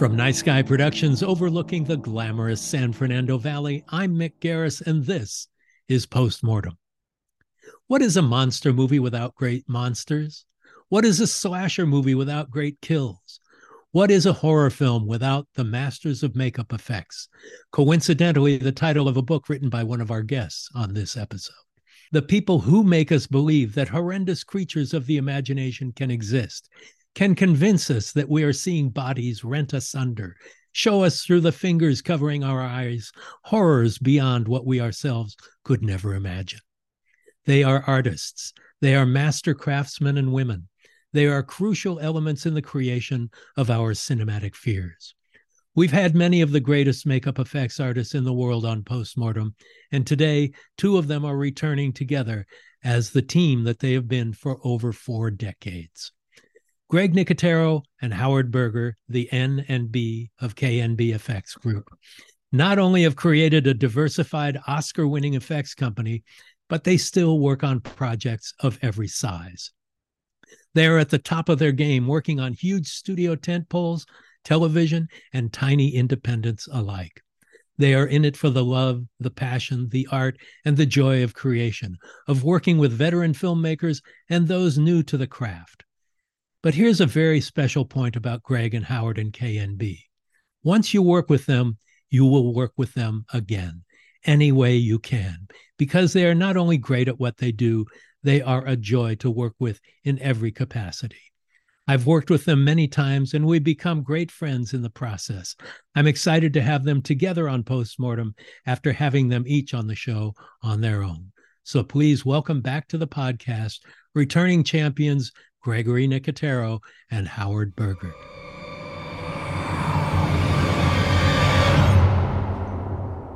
From Night Sky Productions overlooking the glamorous San Fernando Valley, I'm Mick Garris, and this is Postmortem. What is a monster movie without great monsters? What is a slasher movie without great kills? What is a horror film without the masters of makeup effects? Coincidentally, the title of a book written by one of our guests on this episode. The people who make us believe that horrendous creatures of the imagination can exist, can convince us that we are seeing bodies rent asunder, show us through the fingers covering our eyes horrors beyond what we ourselves could never imagine. They are artists, they are master craftsmen and women. They are crucial elements in the creation of our cinematic fears. We've had many of the greatest makeup effects artists in the world on postmortem, and today two of them are returning together as the team that they have been for over four decades. Greg Nicotero and Howard Berger, the N and B of KNB Effects Group, not only have created a diversified Oscar winning effects company, but they still work on projects of every size. They are at the top of their game, working on huge studio tent poles, television, and tiny independents alike. They are in it for the love, the passion, the art, and the joy of creation, of working with veteran filmmakers and those new to the craft. But here's a very special point about Greg and Howard and KNB. Once you work with them, you will work with them again, any way you can, because they are not only great at what they do, they are a joy to work with in every capacity. I've worked with them many times and we've become great friends in the process. I'm excited to have them together on Postmortem after having them each on the show on their own. So please welcome back to the podcast returning champions Gregory Nicotero and Howard Berger.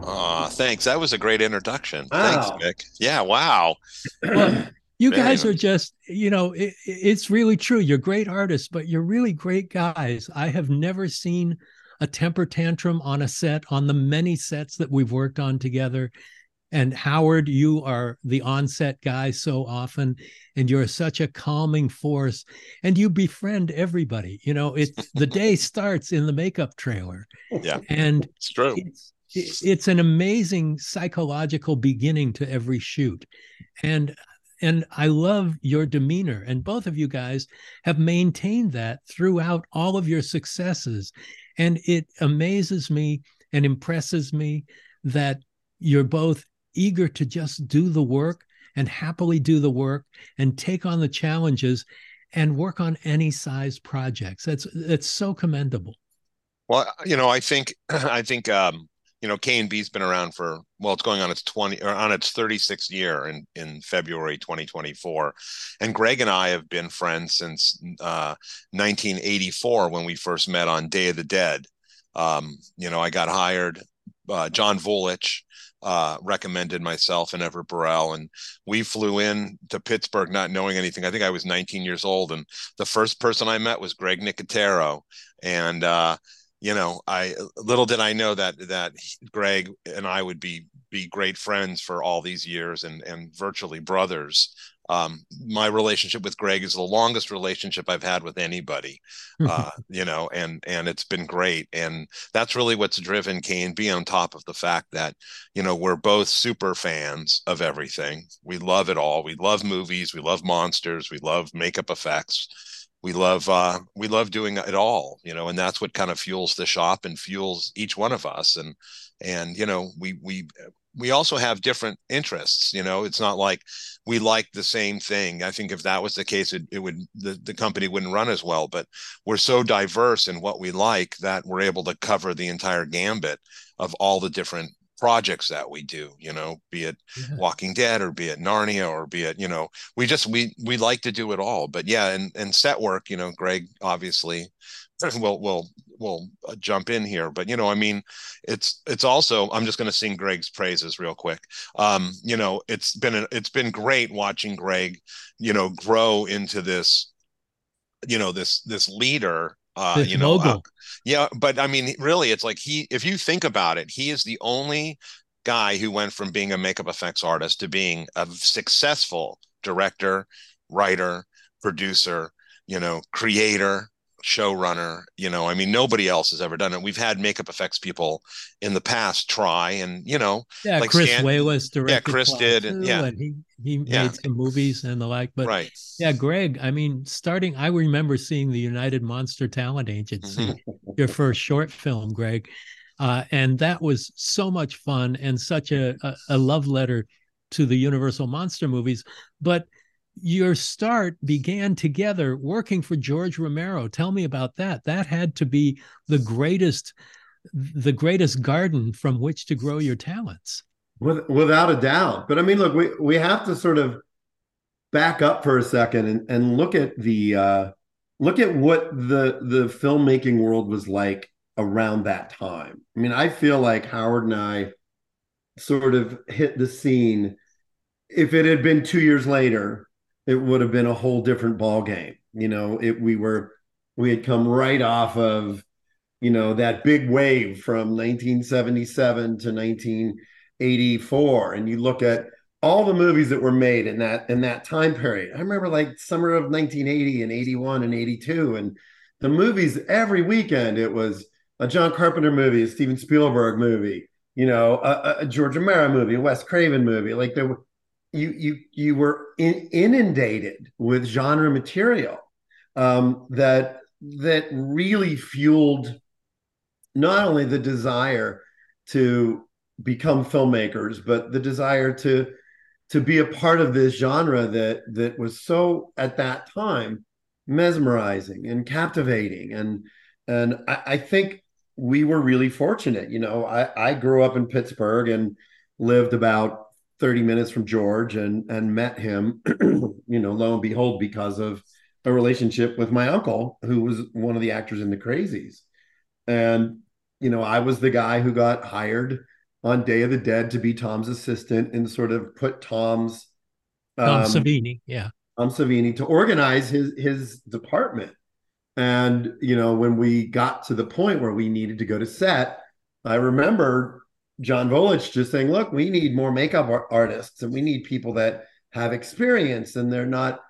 Aw, thanks. That was a great introduction. Wow. Thanks, Mick. Yeah, wow. Well, you Very guys are just, you know, it, it's really true. You're great artists, but you're really great guys. I have never seen a temper tantrum on a set, on the many sets that we've worked on together. And Howard, you are the onset guy so often, and you're such a calming force, and you befriend everybody. You know, it the day starts in the makeup trailer, Yeah, and it's true. it's it's an amazing psychological beginning to every shoot and and i love your demeanor and both of you guys have maintained that throughout all of your successes and it amazes me and impresses me that you're both eager to just do the work and happily do the work and take on the challenges and work on any size projects that's that's so commendable Well, you know, I think I think um, you know, K and B's been around for well, it's going on its 20 or on its 36th year in in February 2024. And Greg and I have been friends since uh 1984 when we first met on Day of the Dead. Um, you know, I got hired uh, John Vulich uh, recommended myself and Everett Burrell, and we flew in to Pittsburgh not knowing anything. I think I was 19 years old, and the first person I met was Greg Nicotero, and uh, you know, I little did I know that that Greg and I would be be great friends for all these years and and virtually brothers. Um, my relationship with Greg is the longest relationship I've had with anybody, uh, you know, and and it's been great. And that's really what's driven K and B on top of the fact that, you know, we're both super fans of everything. We love it all. We love movies. We love monsters. We love makeup effects we love uh we love doing it all you know and that's what kind of fuels the shop and fuels each one of us and and you know we we we also have different interests you know? It's not like we like the same thing. I think if that was the case it, it would the, the company wouldn't run as well but we're so diverse in what we like that we're able to cover the entire gambit of all the different projects that we do you know? Be it Yeah. walking dead or be it narnia or be it you know? We just we we like to do it all but yeah and and set work you know greg obviously we'll we'll we'll uh, jump in here but you know i mean it's it's also i'm just going to sing greg's praises real quick. Um you know it's been a, it's been great watching greg you know grow into this you know this this leader uh This you know uh, yeah but i mean really it's like he if you think about it he is the only guy who went from being a makeup effects artist to being a successful director writer producer you know creator showrunner you know i mean nobody else has ever done it we've had makeup effects people in the past try and you know Yeah, like Chris Stan- Walas directed. Yeah, Chris did, and- yeah. and he he Yeah. made some movies and the like. But right yeah, Greg. I mean, starting. I remember seeing the United Monster Talent Agency, Mm-hmm. your first short film, Greg, uh, and that was so much fun and such a, a a love letter to the Universal monster movies. But your start began together working for George Romero. Tell me about that. That had to be the greatest the greatest garden from which to grow your talents. With, without a doubt. But I mean, look, we, we have to sort of back up for a second and, and look at the uh, look at what the the filmmaking world was like around that time. I mean, I feel like Howard and I sort of hit the scene. If it had been two years later, it would have been a whole different ball game. You know, it we were we had come right off of you know that big wave from 1977 to 1984 and you look at all the movies that were made in that in that time period. I remember like summer of 1980 and 81 and 82 and the movies every weekend it was a john carpenter movie a steven spielberg movie you know a, a george romero movie a wes craven movie. Like there were you you you were in, inundated with genre material um, that that really fueled not only the desire to become filmmakers, but the desire to to be a part of this genre that that was so at that time mesmerizing and captivating and and I, I think we were really fortunate. You know, I, I grew up in Pittsburgh and lived about 30 minutes from George and and met him, you know, lo and behold, because of a relationship with my uncle, who was one of the actors in the crazies. And, you know, I was the guy who got hired on Day of the Dead to be Tom's assistant and sort of put Tom's Tom um, Savini, yeah. Tom Savini to organize his his department. And you know, when we got to the point where we needed to go to set, I remember John Vulich just saying, "Look, we need more makeup artists, and we need people that have experience, and they're not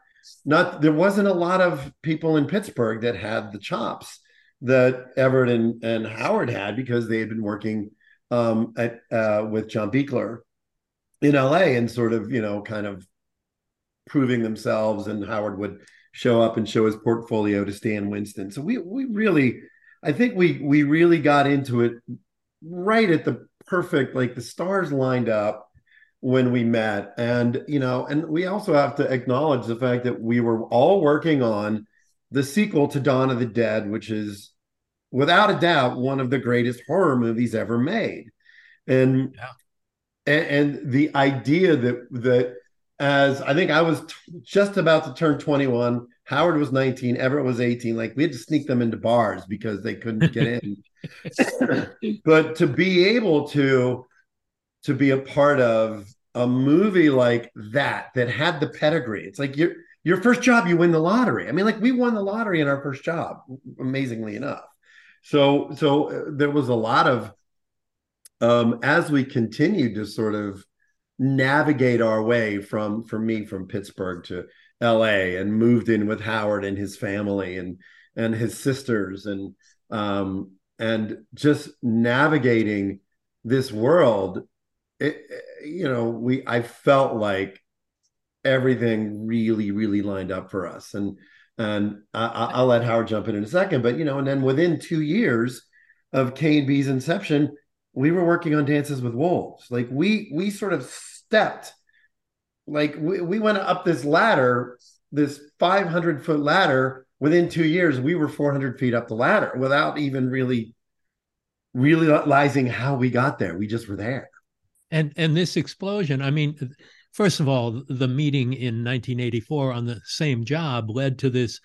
not there wasn't a lot of people in Pittsburgh that had the chops that Everett and, and Howard had because they had been working um, at uh, with John Buechler in LA and sort of you know kind of proving themselves and Howard would show up and show his portfolio to Stan Winston. So we we really I think we we really got into it right at the perfect like the stars lined up when we met and you know and we also have to acknowledge the fact that we were all working on the sequel to Dawn of the Dead which is without a doubt one of the greatest horror movies ever made. And Yeah. and, and the idea that that as I think I was t- just about to turn 21, Howard was 19, Everett was 18. Like we had to sneak them into bars because they couldn't get in. but to be able to to be a part of a movie like that that had the pedigree, it's like your your first job, you win the lottery. I mean, like we won the lottery in our first job, amazingly enough. So so uh, there was a lot of um as we continued to sort of navigate our way from for me from Pittsburgh to LA and moved in with Howard and his family and and his sisters and um and just navigating this world it, you know we I felt like everything really really lined up for us and and I, I- I'll let Howard jump in in a second but you know and then within 2 years of K and B's inception we were working on Dances with Wolves. Like we we sort of stepped, like we, we went up this ladder, this 500 foot ladder. Within two years, we were 400 feet up the ladder without even really realizing how we got there. We just were there. And and this explosion, I mean, first of all, the meeting in 1984 on the same job led to this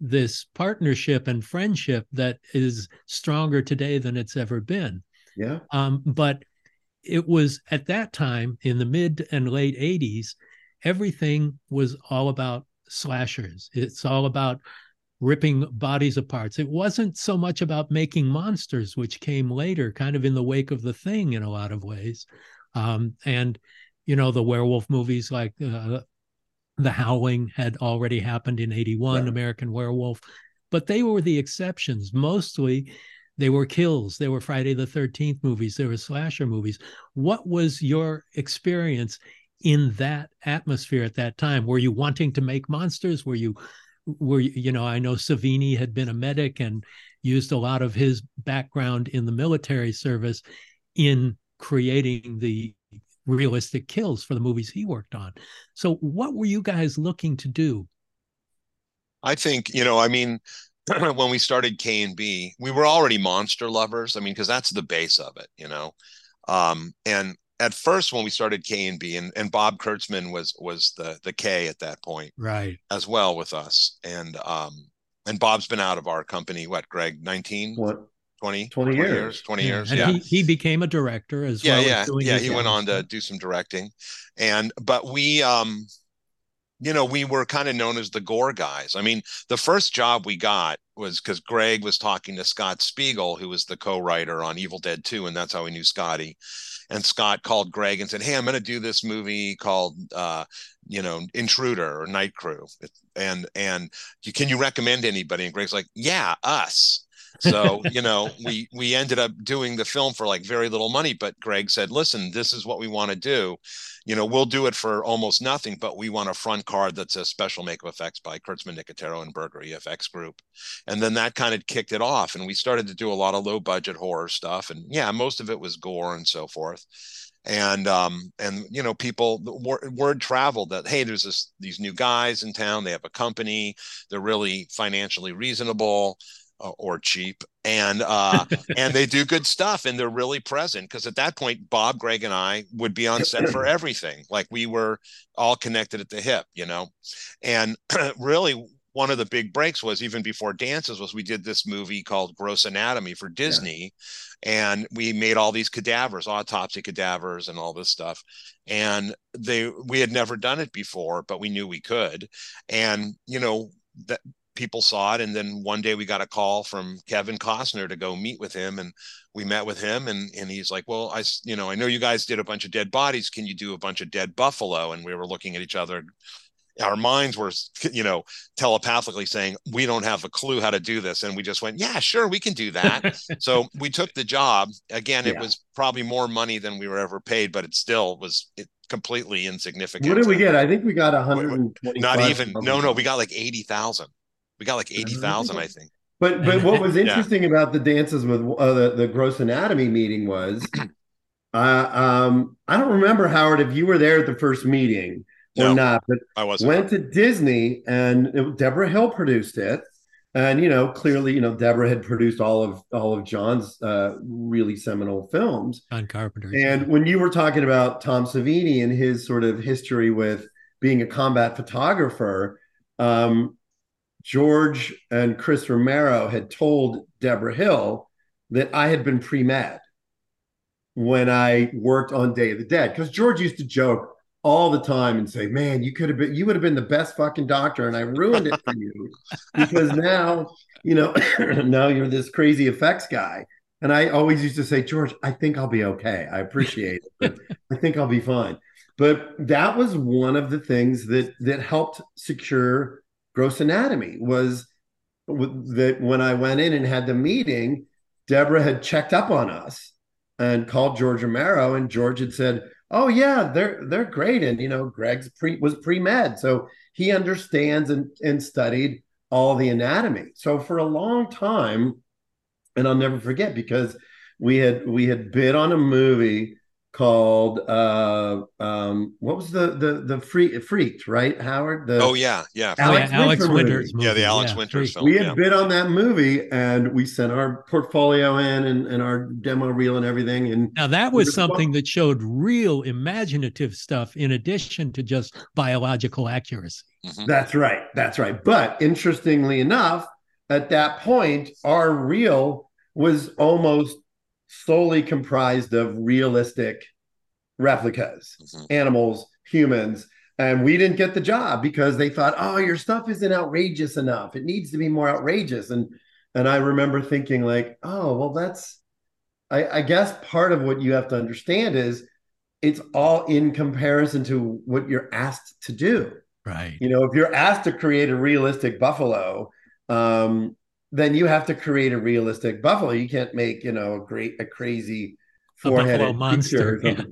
this partnership and friendship that is stronger today than it's ever been. Yeah. Um, but it was at that time in the mid and late 80s, everything was all about slashers. It's all about ripping bodies apart. It wasn't so much about making monsters, which came later, kind of in the wake of the thing in a lot of ways. Um, and, you know, the werewolf movies like uh, The Howling had already happened in 81, right. American Werewolf, but they were the exceptions. Mostly they were kills, they were Friday the 13th movies, they were slasher movies. What was your experience in that atmosphere at that time? Were you wanting to make monsters? Were you were you you know i know savini had been a medic and used a lot of his background in the military service in creating the realistic kills for the movies he worked on so what were you guys looking to do i think you know i mean when we started k and b we were already monster lovers i mean because that's the base of it you know um, and at first when we started K and B and, and Bob Kurtzman was was the the K at that point. Right. As well with us. And um and Bob's been out of our company, what, Greg, 19? What? 20, 20, 20 years. years 20 yeah. years and yeah he, he became a director as well. yeah, well yeah yeah he went on to do some directing and but we um you know, we were kind of known as the gore guys. I mean, the first job we got was because Greg was talking to Scott Spiegel, who was the co-writer on Evil Dead 2, and that's how we knew Scotty. And Scott called Greg and said, Hey, I'm going to do this movie called, uh, you know, Intruder or Night Crew. And, and can you recommend anybody? And Greg's like, Yeah, us. So, you know, we we ended up doing the film for like very little money, but Greg said, "Listen, this is what we want to do. You know, we'll do it for almost nothing, but we want a front card that says special makeup effects by Kurtzman, Nicotero, and Berger EFX Group." And then that kind of kicked it off, and we started to do a lot of low budget horror stuff, and yeah, most of it was gore and so forth and um and you know people word, word traveled that hey there's this these new guys in town they have a company they're really financially reasonable uh, or cheap. And uh and they do good stuff and they're really present because at that point bob greg and i would be on set for everything. Like we were all connected at the hip you know? And really one of the big breaks was even before dances was we did this movie called gross anatomy for disney. Yeah. and we made all these cadavers autopsy cadavers and all this stuff. And they we had never done it before but we knew we could. And you know that people saw it and then one day we got a call from kevin costner to go meet with him and we met with him and and he's like well i you know i know you guys did a bunch of dead bodies. Can you do a bunch of dead buffalo? And we were looking at each other our minds were you know telepathically saying we don't have a clue how to do this. And we just went yeah sure we can do that. So we took the job. Again yeah. it was probably more money than we were ever paid but it still was it, completely insignificant. What did we get? I think we got 120 not even no no we got like 80,000 we got like 80,000, I think. But but what was interesting yeah. about the dances with uh, the, the gross anatomy meeting was uh, um, I don't remember Howard if you were there at the first meeting or no, not, but I was went to Disney and it, Debra Hill produced it. And you know, clearly, you know, Debra had produced all of all of John's uh, really seminal films. on Carpenter. And when you were talking about Tom Savini and his sort of history with being a combat photographer, um, George and Chris Romero had told Debra Hill that I had been pre med when I worked on Day of the Dead. Because George used to joke all the time and say, Man, you could have been, you would have been the best fucking doctor. And I ruined it for you because now, you know, now you're this crazy effects guy. And I always used to say, George, I think I'll be okay. I appreciate it, I think I'll be fine. But that was one of the things that that helped secure gross anatomy was that when I went in and had the meeting, Debra had checked up on us and called George Romero, and George had said, "Oh yeah, they're they're great." And you know, Greg's pre was pre med, so he understands and and studied all the anatomy. So for a long time, and I'll never forget because we had we had bid on a movie called uh um what was the the the free freaked right howard? The oh yeah yeah. Alex, yeah, alex Winter winters movie. yeah the alex yeah, winters film we had yeah. bid on that movie and we sent our portfolio in and, and our demo reel and everything and now that was something that showed real imaginative stuff in addition to just biological accuracy. Mm-hmm. that's right that's right. But interestingly enough at that point our reel was almost solely comprised of realistic replicas, mm-hmm. animals, humans. And we didn't get the job because they thought, oh, your stuff isn't outrageous enough. It needs to be more outrageous. And and I remember thinking, like, oh, well, that's I, I guess part of what you have to understand is it's all in comparison to what you're asked to do. Right. You know, if you're asked to create a realistic buffalo, um, then you have to create a realistic buffalo. You can't make, you know, a great, a crazy four-headed monster. Yeah.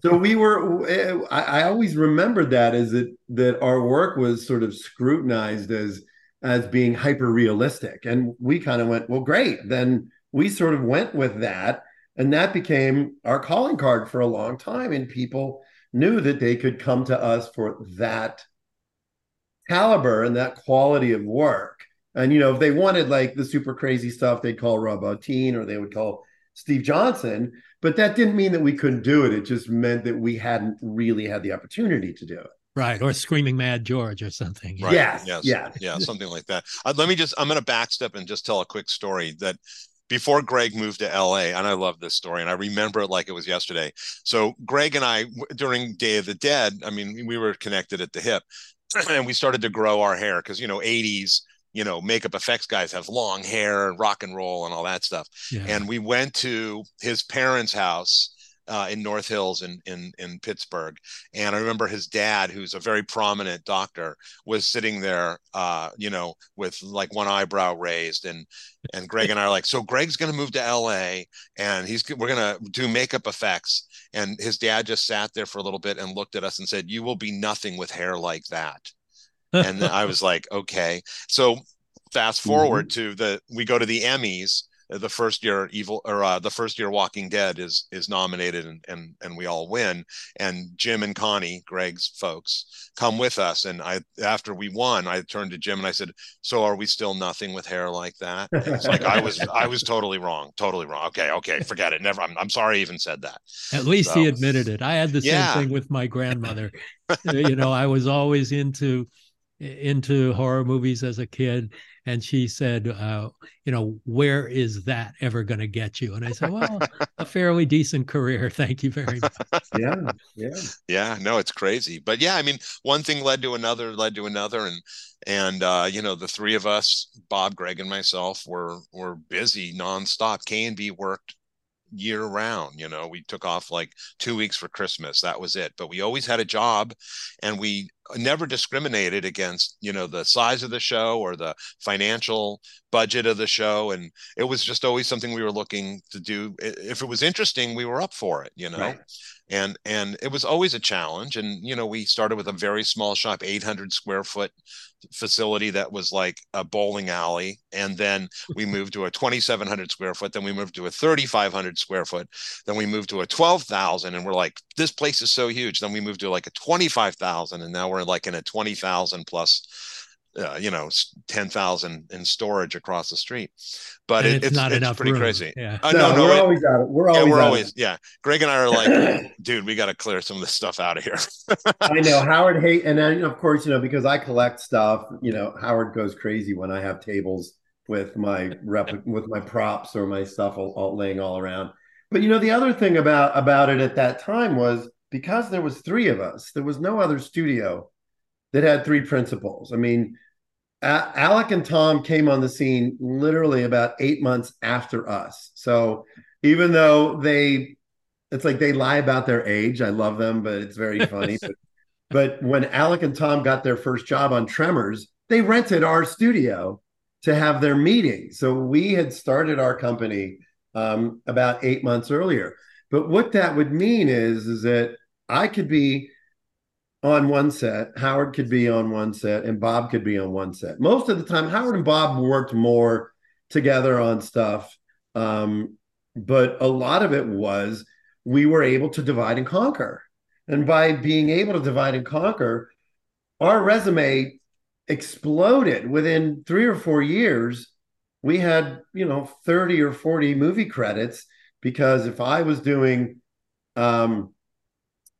so we were. Eh, I, I always remembered that as it that our work was sort of scrutinized as as being hyper realistic, and we kind of went, well, great. Then we sort of went with that, and that became our calling card for a long time, and people knew that they could come to us for that caliber and that quality of work and you know, if they wanted like the super crazy stuff, they'd call Rob Bottin or they would call Steve Johnson. But that didn't mean that we couldn't do it. It just meant that we hadn't really had the opportunity to do it. Right, or screaming Mad George or something. Right. Yes, yes, yeah, yeah, something like that. Uh, let me just. I'm going to backstep and just tell a quick story that before Greg moved to LA, and I love this story, and I remember it like it was yesterday. So Greg and I, during Day of the Dead, I mean, we were connected at the hip, and we started to grow our hair because you know, 80s you know makeup effects guys have long hair and rock and roll and all that stuff yeah. and we went to his parents house uh, in North Hills in, in in Pittsburgh, and I remember his dad, who's a very prominent doctor, was sitting there, uh, you know, with like one eyebrow raised, and and Greg and I are like, so Greg's going to move to L.A. and he's we're going to do makeup effects, and his dad just sat there for a little bit and looked at us and said, "You will be nothing with hair like that." And I was like, okay. So fast forward mm-hmm. to the we go to the Emmys. Uh, the first year evil or uh, the first year Walking Dead is is nominated and and and we all win. And Jim and Connie, Greg's folks, come with us. And I after we won, I turned to Jim and I said, "So are we still nothing with hair like that?" And it's like I was I was totally wrong, totally wrong. Okay, okay, forget it. Never. I'm, I'm sorry I even said that. At least so, he admitted it. I had the yeah. same thing with my grandmother. you know, I was always into into horror movies as a kid and she said uh, you know where is that ever going to get you? And i said well a fairly decent career thank you very much. Yeah yeah. Yeah no it's crazy. But yeah i mean one thing led to another led to another and and uh, you know the three of us bob greg and myself were were busy nonstop. K and b worked year round you know we took off like two weeks for christmas that was it. But we always had a job and we never discriminated against you know the size of the show or the financial budget of the show and it was just always something we were looking to do. If it was interesting we were up for it you know? Right and and it was always a challenge and you know we started with a very small shop 800 square foot facility that was like a bowling alley and then we moved to a 2700 square foot then we moved to a 3500 square foot then we moved to a 12000 and we're like this place is so huge. Then we moved to like a 25000 and now we're like in a 20000 plus uh, you know, ten thousand in storage across the street. But it, it's, it's, not it's enough pretty room. crazy. Yeah. Uh, no, no, we're it, always out. We're always. Yeah, we're always. It. Yeah, Greg and I are like, dude, we got to clear some of this stuff out of here. I know Howard hate, and then of course, you know, because I collect stuff. You know, Howard goes crazy when I have tables with my rep with my props or my stuff all, all laying all around. But you know, the other thing about about it at that time was because there was three of us, there was no other studio that had three principals. I mean, Alec and Tom came on the scene literally about eight months after us. So even though they, it's like they lie about their age. I love them, but it's very funny. but, but when Alec and Tom got their first job on Tremors, they rented our studio to have their meeting. So we had started our company um, about eight months earlier. But what that would mean is, is that I could be on one set, Howard could be on one set, and Bob could be on one set. Most of the time, Howard and Bob worked more together on stuff. Um, but a lot of it was we were able to divide and conquer. And by being able to divide and conquer, our resume exploded within three or four years. We had, you know, 30 or 40 movie credits because if I was doing um,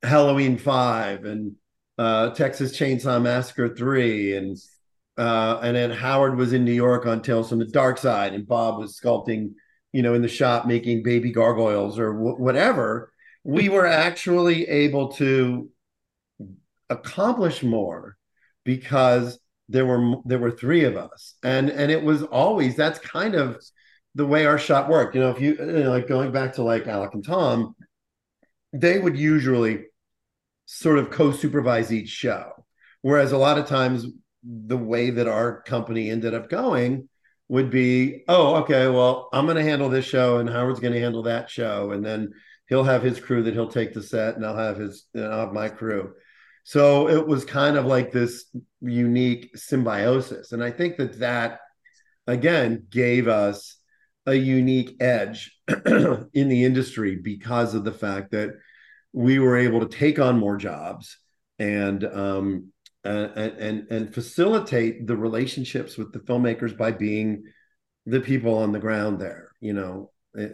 Halloween 5 and uh, Texas Chainsaw Massacre 3 and uh, and then Howard was in New York on Tales from the Dark Side and Bob was sculpting, you know, in the shop making baby gargoyles or w- whatever. We were actually able to accomplish more because there were there were three of us and and it was always that's kind of the way our shop worked you know if you, you know, like going back to like alec and tom they would usually sort of co-supervise each show whereas a lot of times the way that our company ended up going would be oh okay well i'm going to handle this show and howard's going to handle that show and then he'll have his crew that he'll take to set and i'll have his and i'll have my crew so it was kind of like this unique symbiosis. And I think that that, again, gave us a unique edge in the industry because of the fact that we were able to take on more jobs and um, and, and and facilitate the relationships with the filmmakers by being the people on the ground there you know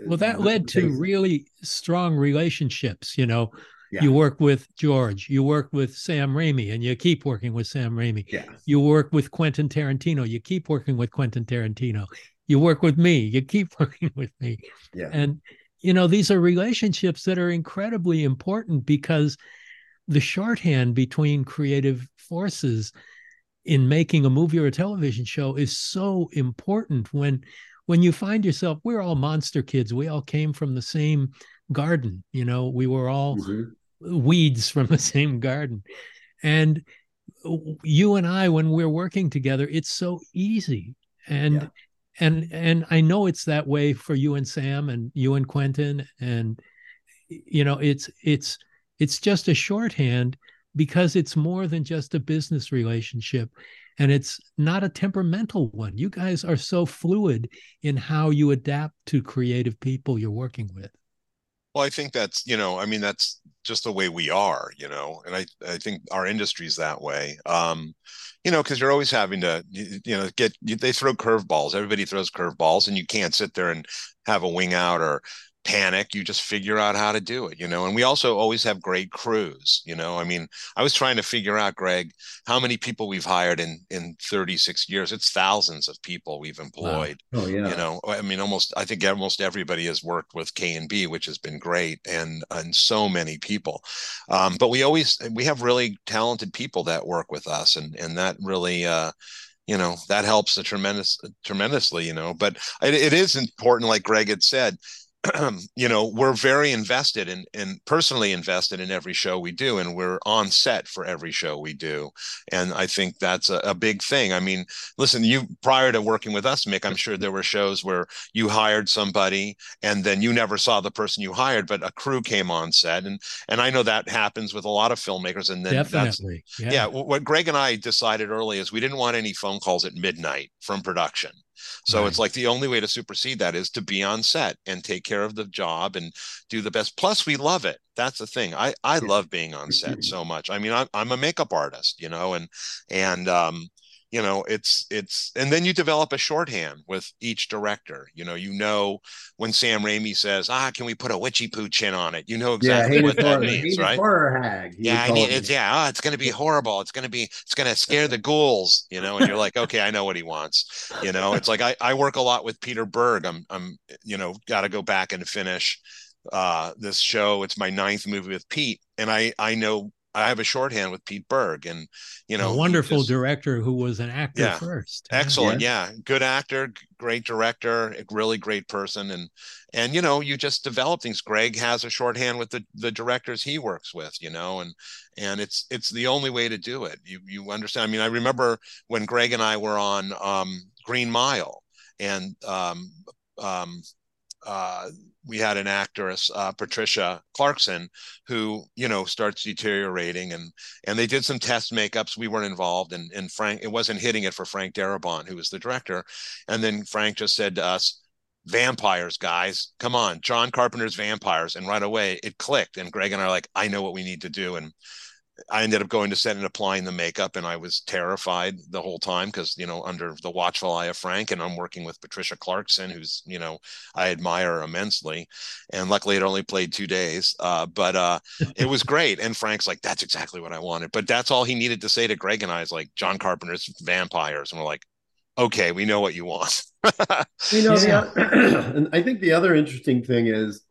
well that led to really strong relationships you know yeah. You work with George, you work with Sam Raimi, and you keep working with Sam Raimi. Yeah. You work with Quentin Tarantino, you keep working with Quentin Tarantino. You work with me, you keep working with me. Yeah. And you know, these are relationships that are incredibly important because the shorthand between creative forces in making a movie or a television show is so important when when you find yourself we're all monster kids we all came from the same garden you know we were all mm-hmm weeds from the same garden. And you and I, when we're working together, it's so easy. And yeah. And and I know it's that way for you and Sam and you and Quentin. And you know, it's it's it's just a shorthand because it's more than just a business relationship and it's not a temperamental one. You guys are so fluid in how you adapt to creative people you're working with. Well, I think that's, you know, I mean, that's just the way we are, you know, and I, I think our industry's that way. Um, you know, because you're always having to, you, you know, get, they throw curveballs. Everybody throws curveballs and you can't sit there and have a wing out or, panic you just figure out how to do it you know and we also always have great crews you know i mean i was trying to figure out greg how many people we've hired in in 36 years. It's thousands of people we've employed wow. oh yeah. you know. I mean almost i think almost everybody has worked with k and b which has been great and and so many people. Um, but we always we have really talented people that work with us and and that really uh you know that helps a tremendous tremendously you know. But it, it is important like greg had said you know we're very invested in and personally invested in every show we do and we're on set for every show we do. And i think that's a, a, big thing. I mean listen you prior to working with us mick i'm sure there were shows where you hired somebody and then you never saw the person you hired but a crew came on set. And and i know that happens with a lot of filmmakers and then definitely. Yeah. yeah what greg and i decided early is we didn't want any phone calls at midnight from production so right. it's like the only way to supersede that is to be on set and take care of the job and do the best. Plus, we love it. That's the thing. I I love being on set so much. I mean, I'm I'm a makeup artist, you know, and and um, you know it's it's and then you develop a shorthand with each director. You know you know when sam raimi says ah can we put a witchy poo chin on it? You know exactly yeah, what that horror, means right? Horror hag yeah I need, it's yeah oh, it's going to be horrible. It's going to be it's going to scare the ghouls you know and you're like okay i know what he wants you know? It's like i i work a lot with peter berg. I'm i'm you know got to go back and finish uh this show. It's my ninth movie with pete and i i know I have a shorthand with Pete Berg, and you know, a wonderful just, director who was an actor yeah, first. Excellent, yeah. yeah. good actor, great director, really great person, and and you know, you just develop things. Greg has a shorthand with the the directors he works with, you know, and and it's it's the only way to do it. You you understand? I mean, I remember when Greg and I were on um, Green Mile, and um, um, uh, we had an actress, uh, Patricia Clarkson, who you know starts deteriorating, and and they did some test makeups. We weren't involved, and and Frank, it wasn't hitting it for Frank Darabont, who was the director, and then Frank just said to us, vampires, guys. Come on, John Carpenter's vampires. And right away it clicked. And Greg and I are like, I know what we need to do. And I ended up going to set and applying the makeup, and I was terrified the whole time because you know under the watchful eye of Frank, and I'm working with Patricia Clarkson, who's you know I admire immensely, and luckily it only played two days, uh, but uh, it was great. And Frank's like, "That's exactly what I wanted," but that's all he needed to say to Greg and I is like, "John Carpenter's vampires," and we're like, "Okay, we know what you want." you know, yeah. the, and I think the other interesting thing is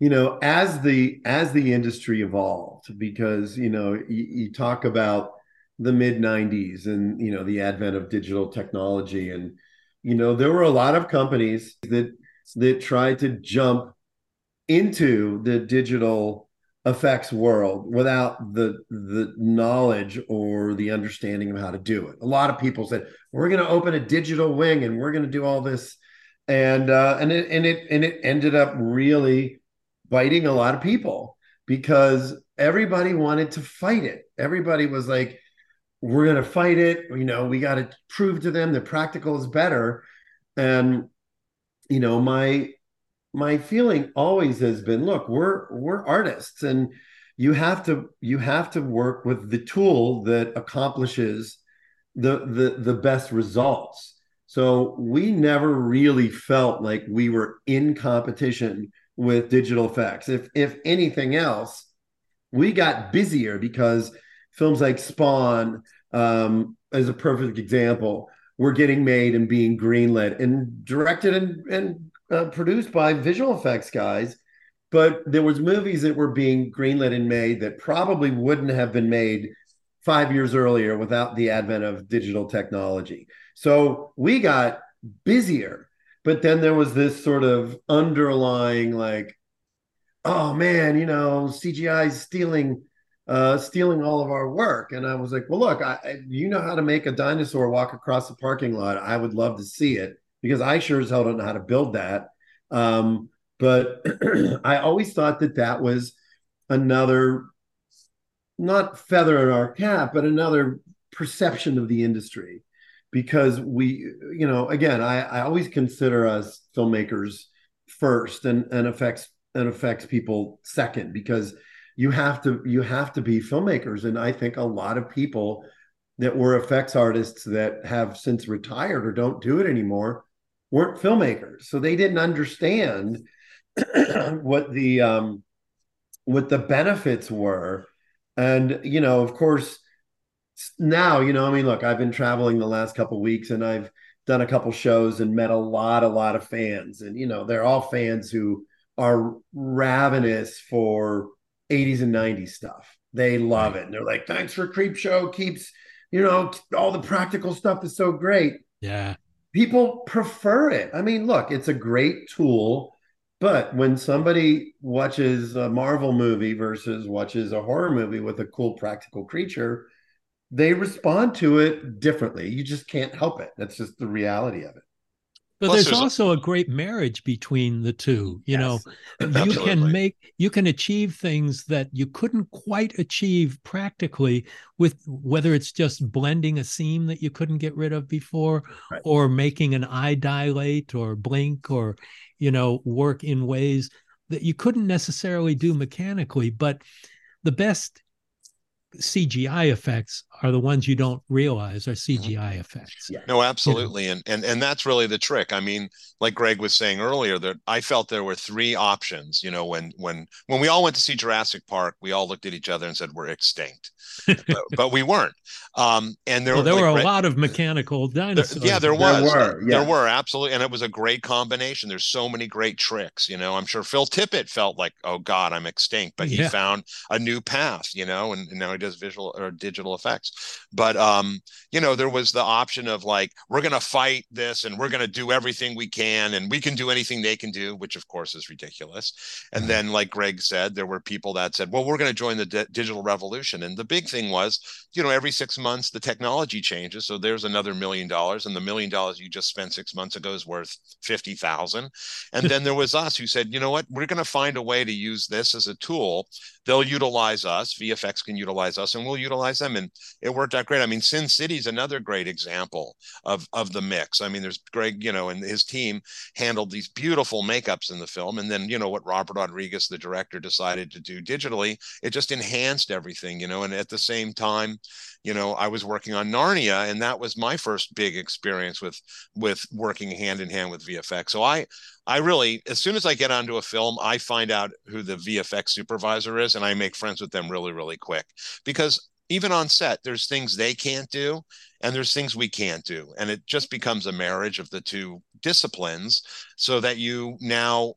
you know as the as the industry evolved because you know you, you talk about the mid 90s and you know the advent of digital technology and you know there were a lot of companies that that tried to jump into the digital effects world without the the knowledge or the understanding of how to do it. A lot of people said we're going to open a digital wing and we're going to do all this, and uh, and it and it and it ended up really biting a lot of people because everybody wanted to fight it. Everybody was like, we're going to fight it. You know, we got to prove to them that practical is better. And, you know, my, my feeling always has been, look, we're, we're artists and you have to, you have to work with the tool that accomplishes the, the, the best results. So we never really felt like we were in competition with digital effects. If if anything else, we got busier because films like Spawn, um, as a perfect example, were getting made and being greenlit and directed and, and uh, produced by visual effects guys. But there was movies that were being greenlit and made that probably wouldn't have been made five years earlier without the advent of digital technology. So we got busier but then there was this sort of underlying like oh man you know cgi is stealing uh stealing all of our work. And i was like well look I, you know how to make a dinosaur walk across the parking lot. I would love to see it because i sure as hell don't know how to build that. Um but i always thought that that was another not feather in our cap but another perception of the industry because we you know again i i always consider us filmmakers first and and affects and affects people second because you have to you have to be filmmakers. And i think a lot of people that were effects artists that have since retired or don't do it anymore weren't filmmakers. So they didn't understand what the um what the benefits were. And you know of course now, you know, I mean, look, I've been traveling the last couple weeks and I've done a couple shows and met a lot, a lot of fans. And, you know, they're all fans who are ravenous for 80s and 90s stuff. They love it. And they're like, thanks for Creepshow. keeps, you know, all the practical stuff is so great. Yeah. People prefer it. I mean, look, it's a great tool. But when somebody watches a Marvel movie versus watches a horror movie with a cool practical creature, they respond to it differently. You just can't help it. That's just the reality of it. But Plus, there's, there's also a... a great marriage between the two. You yes, know, absolutely. you can make you can achieve things that you couldn't quite achieve practically with whether it's just blending a seam that you couldn't get rid of before, right. or making an eye dilate or blink or you know work in ways that you couldn't necessarily do mechanically. But the best CGI effects are the ones you don't realize are CGI mm-hmm. effects. Yeah. No, absolutely. You know? And and and that's really the trick. I mean, like Greg was saying earlier, that I felt there were three options, you know, when when when we all went to see Jurassic Park, we all looked at each other and said we're extinct. but, but, we weren't. Um, and there, well, there like, were a lot of mechanical dinosaurs. There, yeah, there was. There were, yeah. there were absolutely, and it was a great combination. There's so many great tricks. You know, I'm sure Phil Tippett felt like, oh God, I'm extinct, but he yeah. found a new path. You know, and, and now he does visual or digital effects. But um, you know, there was the option of like, we're gonna fight this and we're gonna do everything we can, and we can do anything they can do, which of course is ridiculous. And mm-hmm. then, like Greg said, there were people that said, well, we're gonna join the di- digital revolution. And the big thing was, you know, every six months the technology changes. So there's another million dollars, and the million dollars you just spent six months ago is worth fifty thousand. And then there was us who said, you know what, we're gonna find a way to use this as a tool. They'll utilize us. VFX can utilize us and we'll utilize them and it worked out great i mean sin city is another great example of of the mix i mean there's greg you know and his team handled these beautiful makeups in the film and then you know what robert rodriguez the director decided to do digitally it just enhanced everything you know and at the same time you know i was working on narnia and that was my first big experience with with working hand in hand with vfx so i i really as soon as i get onto a film i find out who the vfx supervisor is and i make friends with them really really quick. Because even on set there's things they can't do and there's things we can't do. And it just becomes a marriage of the two disciplines so that you now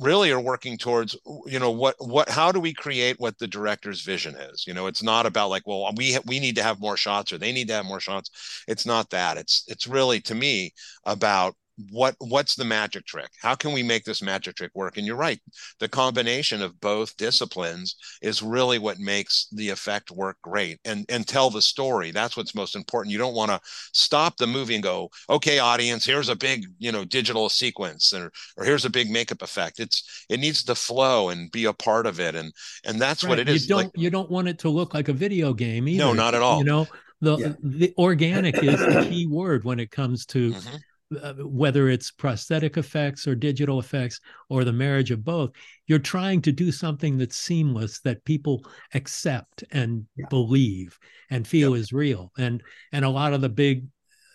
really are working towards you know what what how do we create what the director's vision is? You know it's not about like well we we need to have more shots or they need to have more shots. It's not that. It's it's really to me about what what's the magic trick? How can we make this magic trick work? And you're right. The combination of both disciplines is really what makes the effect work great and and tell the story. That's what's most important. You don't want to stop the movie and go okay audience here's a big you know digital sequence or or here's a big makeup effect. It's it needs to flow and be a part of it. And and that's right. what it is you don't like, you don't want it to look like a video game either no not at all. you know? The yeah. the organic is the key word when it comes to mm-hmm uh, whether it's prosthetic effects or digital effects or the marriage of both you're trying to do something that's seamless that people accept and yeah. believe and feel is real. And and a lot of the big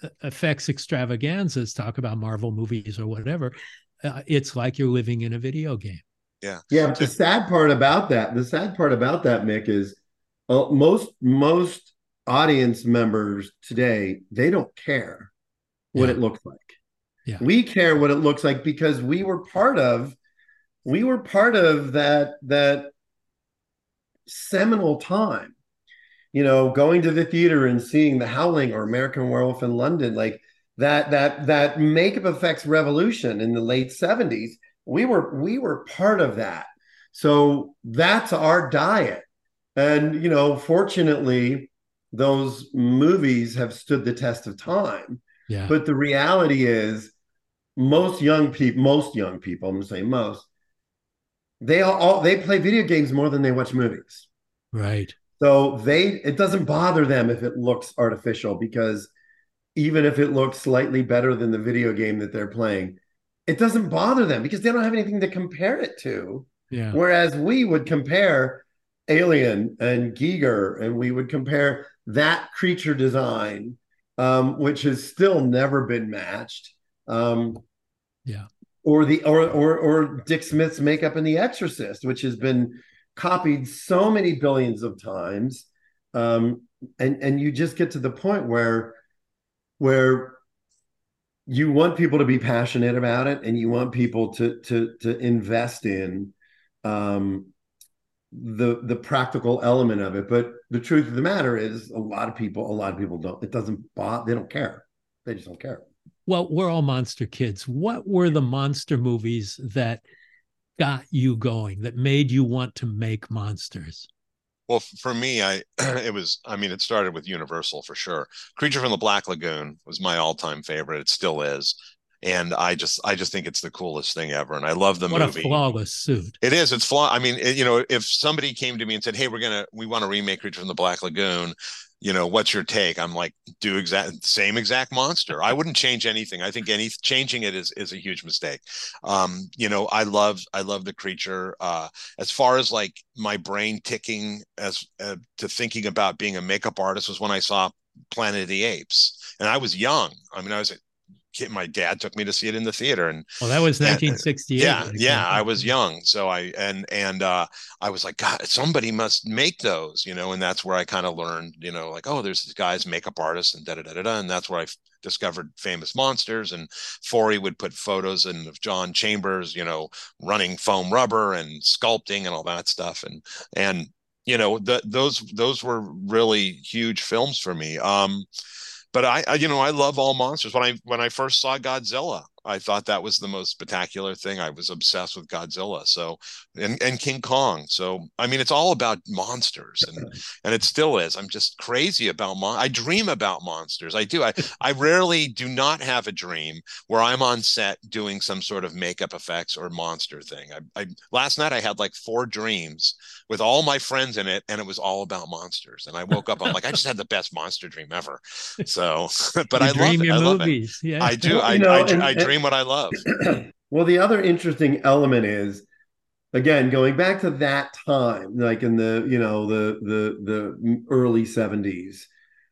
uh, effects extravaganzas talk about marvel movies or whatever uh, it's like you're living in a video game. Yeah. Yeah the sad part about that the sad part about that mick is uh, most most audience members today they don't care what yeah. it looks like. Yeah. We care what it looks like because we were part of we were part of that that seminal time. You know, going to the theater and seeing The Howling or American Werewolf in London, like that that that makeup effects revolution in the late 70s. We were we were part of that. So that's our diet. And you know, fortunately, those movies have stood the test of time yeah. But the reality is, most young people, most young people, I'm saying most, they all, all they play video games more than they watch movies. Right. So they it doesn't bother them if it looks artificial because even if it looks slightly better than the video game that they're playing, it doesn't bother them because they don't have anything to compare it to. Yeah. Whereas we would compare Alien and Giger, and we would compare that creature design um, which has still never been matched. Um, yeah. Or the or, or or Dick Smith's makeup in The Exorcist, which has been copied so many billions of times, um, and and you just get to the point where where you want people to be passionate about it, and you want people to to to invest in um, the the practical element of it but the truth of the matter is a lot of people a lot of people don't it doesn't bother they don't care. They just don't care. Well we're all monster kids. What were the monster movies that got you going that made you want to make monsters? Well for me i it was i mean it started with universal for sure. Creature from the black lagoon was my all-time favorite. It still is and I just I just think it's the coolest thing ever, and I love the what movie. What a flawless suit! It is. It's flaw. I mean, it, you know, if somebody came to me and said, "Hey, we're gonna we want to remake Creature from the Black Lagoon," you know, what's your take? I'm like, do exact same exact monster. I wouldn't change anything. I think any changing it is is a huge mistake. Um, you know, I love I love the creature. Uh, as far as like my brain ticking as uh, to thinking about being a makeup artist was when I saw Planet of the Apes, and I was young. I mean, I was my dad took me to see it in the theater and well that was 1968 yeah yeah i was young so i and and uh i was like god somebody must make those you know and that's where i kind of learned you know like oh there's this guy's makeup artist and da da da da and that's where i discovered famous monsters and Forry would put photos in of John Chambers you know running foam rubber and sculpting and all that stuff and and you know the, those those were really huge films for me. Um but I, I, you know, I love all monsters. When I when I first saw Godzilla, I thought that was the most spectacular thing. I was obsessed with Godzilla. So and and King Kong. So I mean, it's all about monsters, and and it still is. I'm just crazy about mon. I dream about monsters. I do. I I rarely do not have a dream where I'm on set doing some sort of makeup effects or monster thing. I, I last night I had like four dreams with all my friends in it, and it was all about monsters. And I woke up. I'm like, I just had the best monster dream ever. So, but You I dream love it. your I love movies. it. Yeah. I do. I, you know, I, and- I and- what I love. well, the other interesting element is, again, going back to that time, like in the you know the the the early seventies,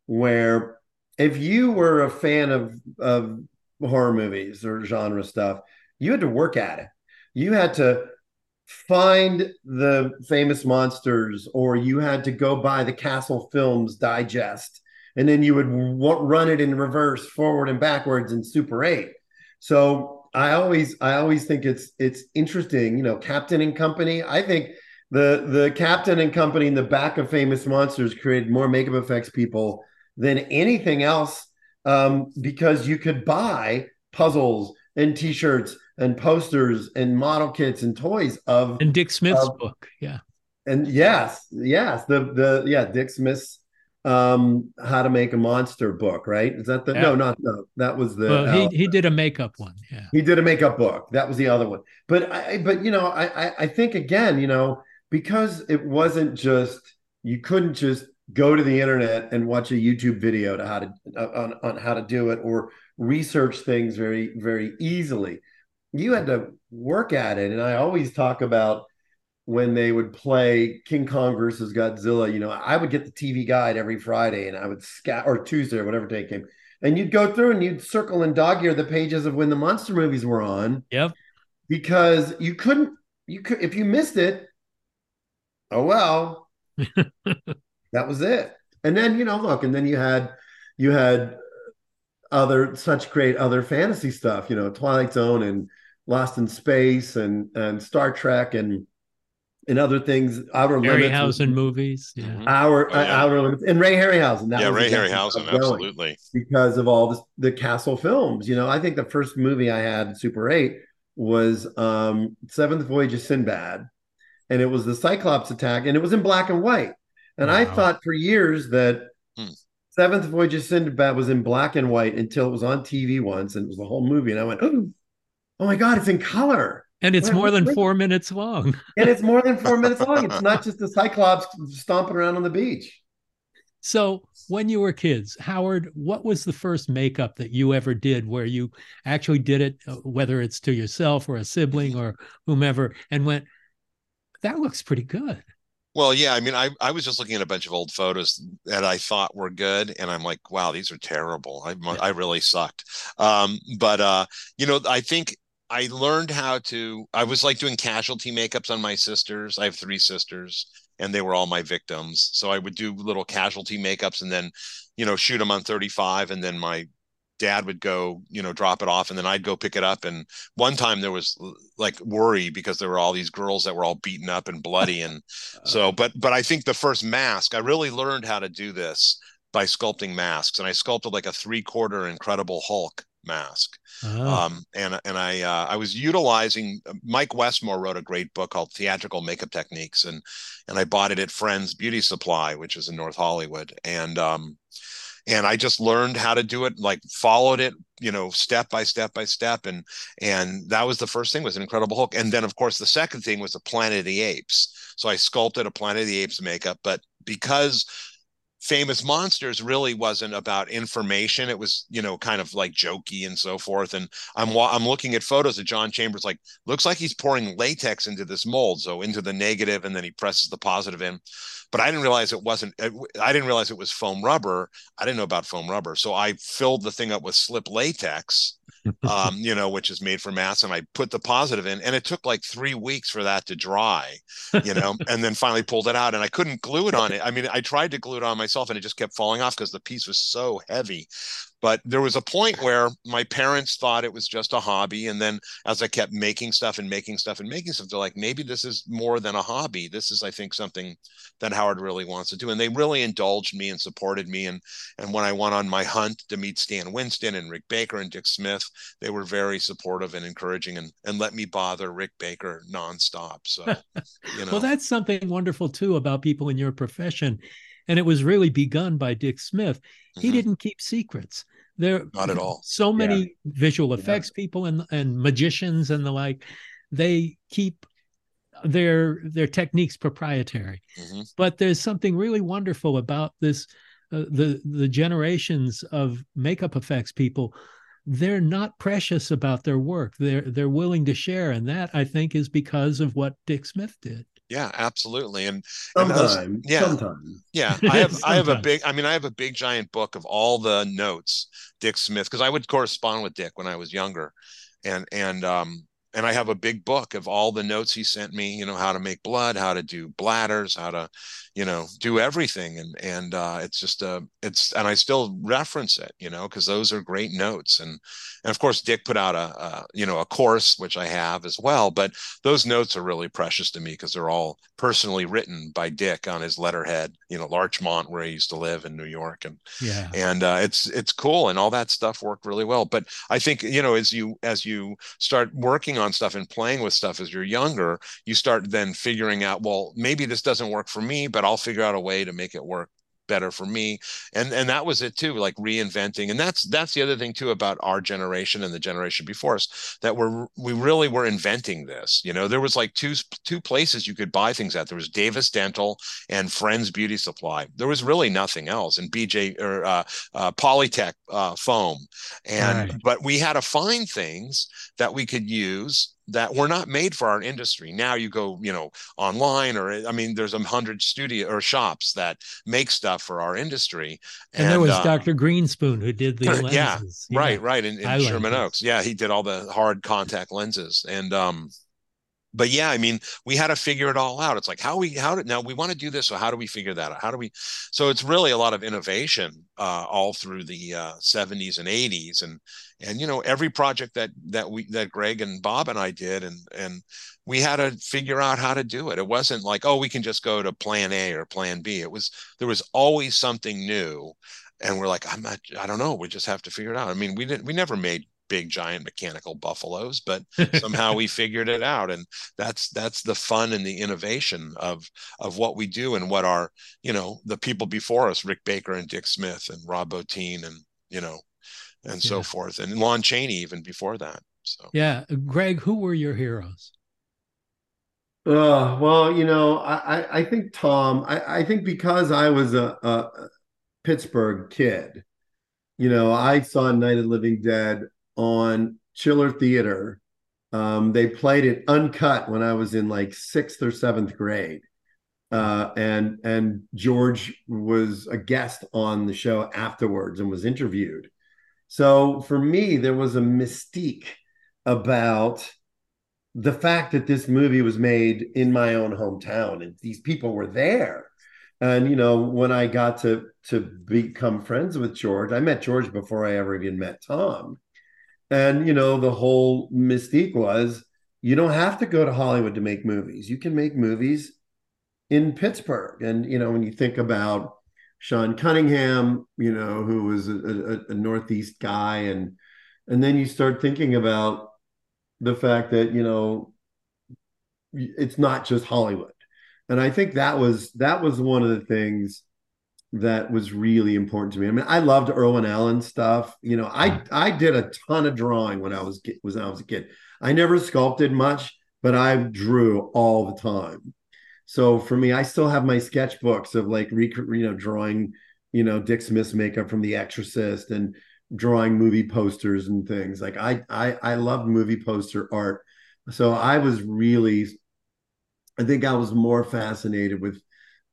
where if you were a fan of of horror movies or genre stuff, you had to work at it. You had to find the famous monsters, or you had to go buy the Castle Films digest, and then you would run it in reverse, forward and backwards in Super 8. So I always I always think it's it's interesting, you know, Captain and Company. I think the the Captain and Company in the back of Famous Monsters created more makeup effects people than anything else um, because you could buy puzzles and T-shirts and posters and model kits and toys of and Dick Smith's Um, book. Yeah. and yes, yes, the the yeah, Dick Smith's um how to make a monster book, right? Is that the Yeah. no, not no, that was the Well, he uh, he did a makeup one. Yeah. he did a makeup book. That was the other one. But I but you know, I I, I think again, you know, because it wasn't just you couldn't just go to the internet and watch a YouTube video to how to on, on how to do it or research things very very easily. You had to work at it, and I always talk about when they would play King Kong versus Godzilla. You know, I would get the TV guide every Friday, and I would scat or Tuesday or whatever day it came, and you'd go through and you'd circle and dog ear the pages of when the monster movies were on Yep. because you couldn't you could if you missed it oh well that was it and then you know look and then you had you had other such great other fantasy stuff you know twilight zone and lost in space and and star trek and and other things outer limits Harryhausen movies. Yeah. Mhm. our Oh, yeah. outer limits and ray harryhausen that yeah, Ray Harryhausen, where I was going absolutely. because of all this, the Castle films. You know, I think the first movie I had, Super 8, was um, Seventh Voyage of Sinbad. And it was the Cyclops attack, and it was in black and white. And I thought for years that Hmm. Seventh Voyage of Sinbad was in black and white until it was on TV once, and it was the whole movie. And I went, oh, oh my God, it's in color. And it's more than four minutes long. And it's more than four minutes long. It's not just the Cyclops stomping around on the beach. So, when you were kids, Howard, what was the first makeup that you ever did where you actually did it, uh, whether it's to yourself or a sibling or whomever, and went, that looks pretty good? Well, yeah, I mean, I, I was just looking at a bunch of old photos that I thought were good, and I'm like, wow, these are terrible. I I really sucked. Um, but uh, you know, I think I learned how to. I was like doing casualty makeups on my sisters. I have three sisters, and they were all my victims. So I would do little casualty makeups, and then, you know, shoot them on 35, and then my dad would go, you know, drop it off, and then I'd go pick it up. And one time there was like worry because there were all these girls that were all beaten up and bloody, and uh-huh. so, but but I think the first mask, I really learned how to do this by sculpting masks, and I sculpted like a three quarter Incredible Hulk mask. Oh, Um, and and I uh, I was utilizing Mike Westmore wrote a great book called Theatrical Makeup Techniques, and and I bought it at Frends Beauty Supply, which is in North Hollywood, and um, and I just learned how to do it, like followed it, you know, step by step by step, and and that was the first thing was an Incredible Hulk, and then of course the second thing was the Planet of the Apes. So I sculpted a Planet of the Apes makeup, but because famous monsters really wasn't about information. It was you know kind of like jokey and so forth. And i'm i'm looking at photos of john chambers like looks like he's pouring latex into this mold so into the negative and then he presses the positive in. But i didn't realize it wasn't i didn't realize it was foam rubber. I didn't know about foam rubber. So i filled the thing up with slip latex um, you know, which is made for mass. And I put the positive in, and it took like three weeks for that to dry, you know, and then finally pulled it out. And I couldn't glue it on it. I mean, I tried to glue it on myself, and it just kept falling off because the piece was so heavy. But there was a point where my parents thought it was just a hobby and then as i kept making stuff and making stuff and making stuff they're like maybe this is more than a hobby. This is i think something that howard really wants to do. And they really indulged me and supported me. And and when i went on my hunt to meet stan winston and rick baker and dick smith they were very supportive and encouraging and and let me bother rick baker nonstop. So you know. well that's something wonderful too about people in your profession and it was really begun by Dick Smith. He mm-hmm. didn't keep secrets. There, not at all. So many yeah. visual effects yeah. people and and magicians and the like, they keep their their techniques proprietary. Mm-hmm. But there's something really wonderful about this. Uh, the the generations of makeup effects people they're not precious about their work they're they're willing to share and that i think is because of what dick smith did yeah absolutely and, sometimes and yeah. sometimes yeah i have i have a big i mean i have a big giant book of all the notes dick smith because i would correspond with dick when i was younger and and um and I have a big book of all the notes he sent me, you know, how to make blood, how to do bladders, how to, you know, do everything. And, and, uh, it's just, uh, it's, and I still reference it, you know, cause those are great notes. And, and of course, Dick put out a, a you know, a course, which I have as well, but those notes are really precious to me because they're all personally written by Dick on his letterhead, you know, Larchmont, where he used to live in New York. And, yeah, and, uh, it's, it's cool. And all that stuff worked really well. But I think, you know, as you, as you start working on stuff and playing with stuff as you're younger, you start then figuring out, well, maybe this doesn't work for me, but I'll figure out a way to make it work better for me. And and that was it too like reinventing. And that's that's the other thing too about our generation and the generation before us that we're we really were inventing this. You know there was like two two places you could buy things at. There was davis dental and frends beauty supply. There was really nothing else. And bj or uh, uh, Polytek uh, foam. And right. but we had to find things that we could use that were not made for our industry. Now you go, you know, online or I mean, there's a hundred studio or shops that make stuff for our industry. And, and there was uh, Dr. Greenspoon who did the lenses. Yeah, right, right. In, in Sherman Oaks. Yeah, he did all the hard contact lenses. And um but yeah, I mean, we had to figure it all out. It's like how we how did now we want to do this, so how do we figure that out? How do we? So it's really a lot of innovation uh, all through the uh, 70s and 80s, and and you know every project that that we that Greg and Bob and I did, and and we had to figure out how to do it. It wasn't like oh we can just go to Plan A or Plan B. It was there was always something new, and we're like I'm not I don't know. We just have to figure it out. I mean we didn't we never made big giant mechanical buffaloes but somehow we figured it out. And that's that's the fun and the innovation of of what we do and what our you know the people before us rick baker and dick smith and rob bottin and you know and yeah. so forth. And lon chaney even before that so. Yeah. Greg who were your heroes? Uh, well, you know, I, I think Tom, I, I think because I was a, a Pittsburgh kid, you know, I saw Night of Living Dead on Chiller Theater. Um, they played it uncut when I was in like sixth or seventh grade. Uh, and and George was a guest on the show afterwards and was interviewed. So for me, there was a mystique about the fact that this movie was made in my own hometown and these people were there. And you know, when I got to to become friends with George, I met George before I ever even met Tom. And you know, the whole mystique was you don't have to go to Hollywood to make movies. You can make movies in Pittsburgh. And you know, when you think about Sean Cunningham, you know, who was a, a, a Northeast guy, and and then you start thinking about the fact that you know it's not just Hollywood. And I think that was that was one of the things that was really important to me. I mean, I loved Irwin Allen stuff. You know, I mm. I did a ton of drawing when I was was when I was a kid. I never sculpted much, but I drew all the time. So for me, I still have my sketchbooks of like rec- you know drawing, you know, Dick Smith's makeup from The Exorcist and drawing movie posters and things. Like I I I loved movie poster art. So I was really I think I was more fascinated with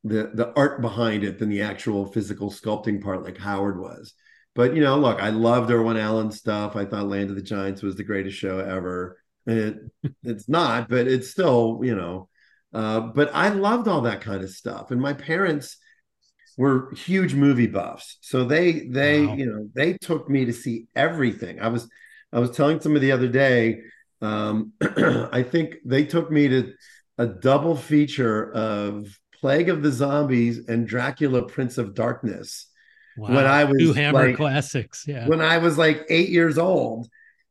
the the art behind it than the actual physical sculpting part, like Howard was. But you know, look, I loved Irwin Allen stuff. I thought Land of the Giants was the greatest show ever. It, it's not, but it's still, you know. Uh, but I loved all that kind of stuff. And my parents, were huge movie buffs. So they they Wow. you know they took me to see everything. I was I was telling somebody the other day. Um, I think they took me to a double feature of Plague of the Zombies and Dracula Prince of Darkness Wow. when I was Two Hammer like- classics. Yeah. when I was like eight years old.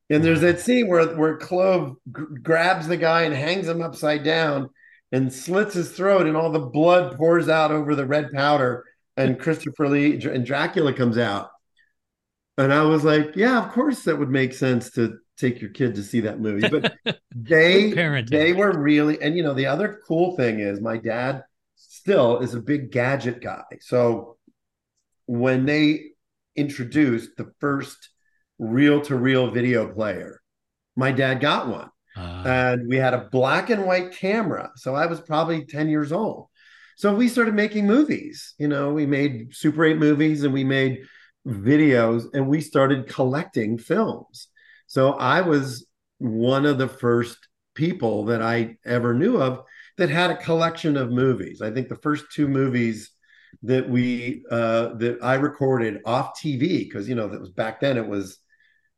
And there's that scene where where Klove g- grabs the guy and hangs him upside down and slits his throat, and all the blood pours out over the red powder. And Christopher Lee and Dracula comes out, and I was like, "Yeah, of course that would make sense to take your kid to see that movie." But they they were really, and you know, the other cool thing is my dad still is a big gadget guy, so when they introduced the first reel-to-reel video player, my dad got one. Ah, And we had a black and white camera. So I was probably 10 years old. So we started making movies. You know, we made Super 8 movies and we made videos and we started collecting films. So I was one of the first people that I ever knew of that had a collection of movies. I think the first two movies that we uh that I recorded off TV because you know that was back then it was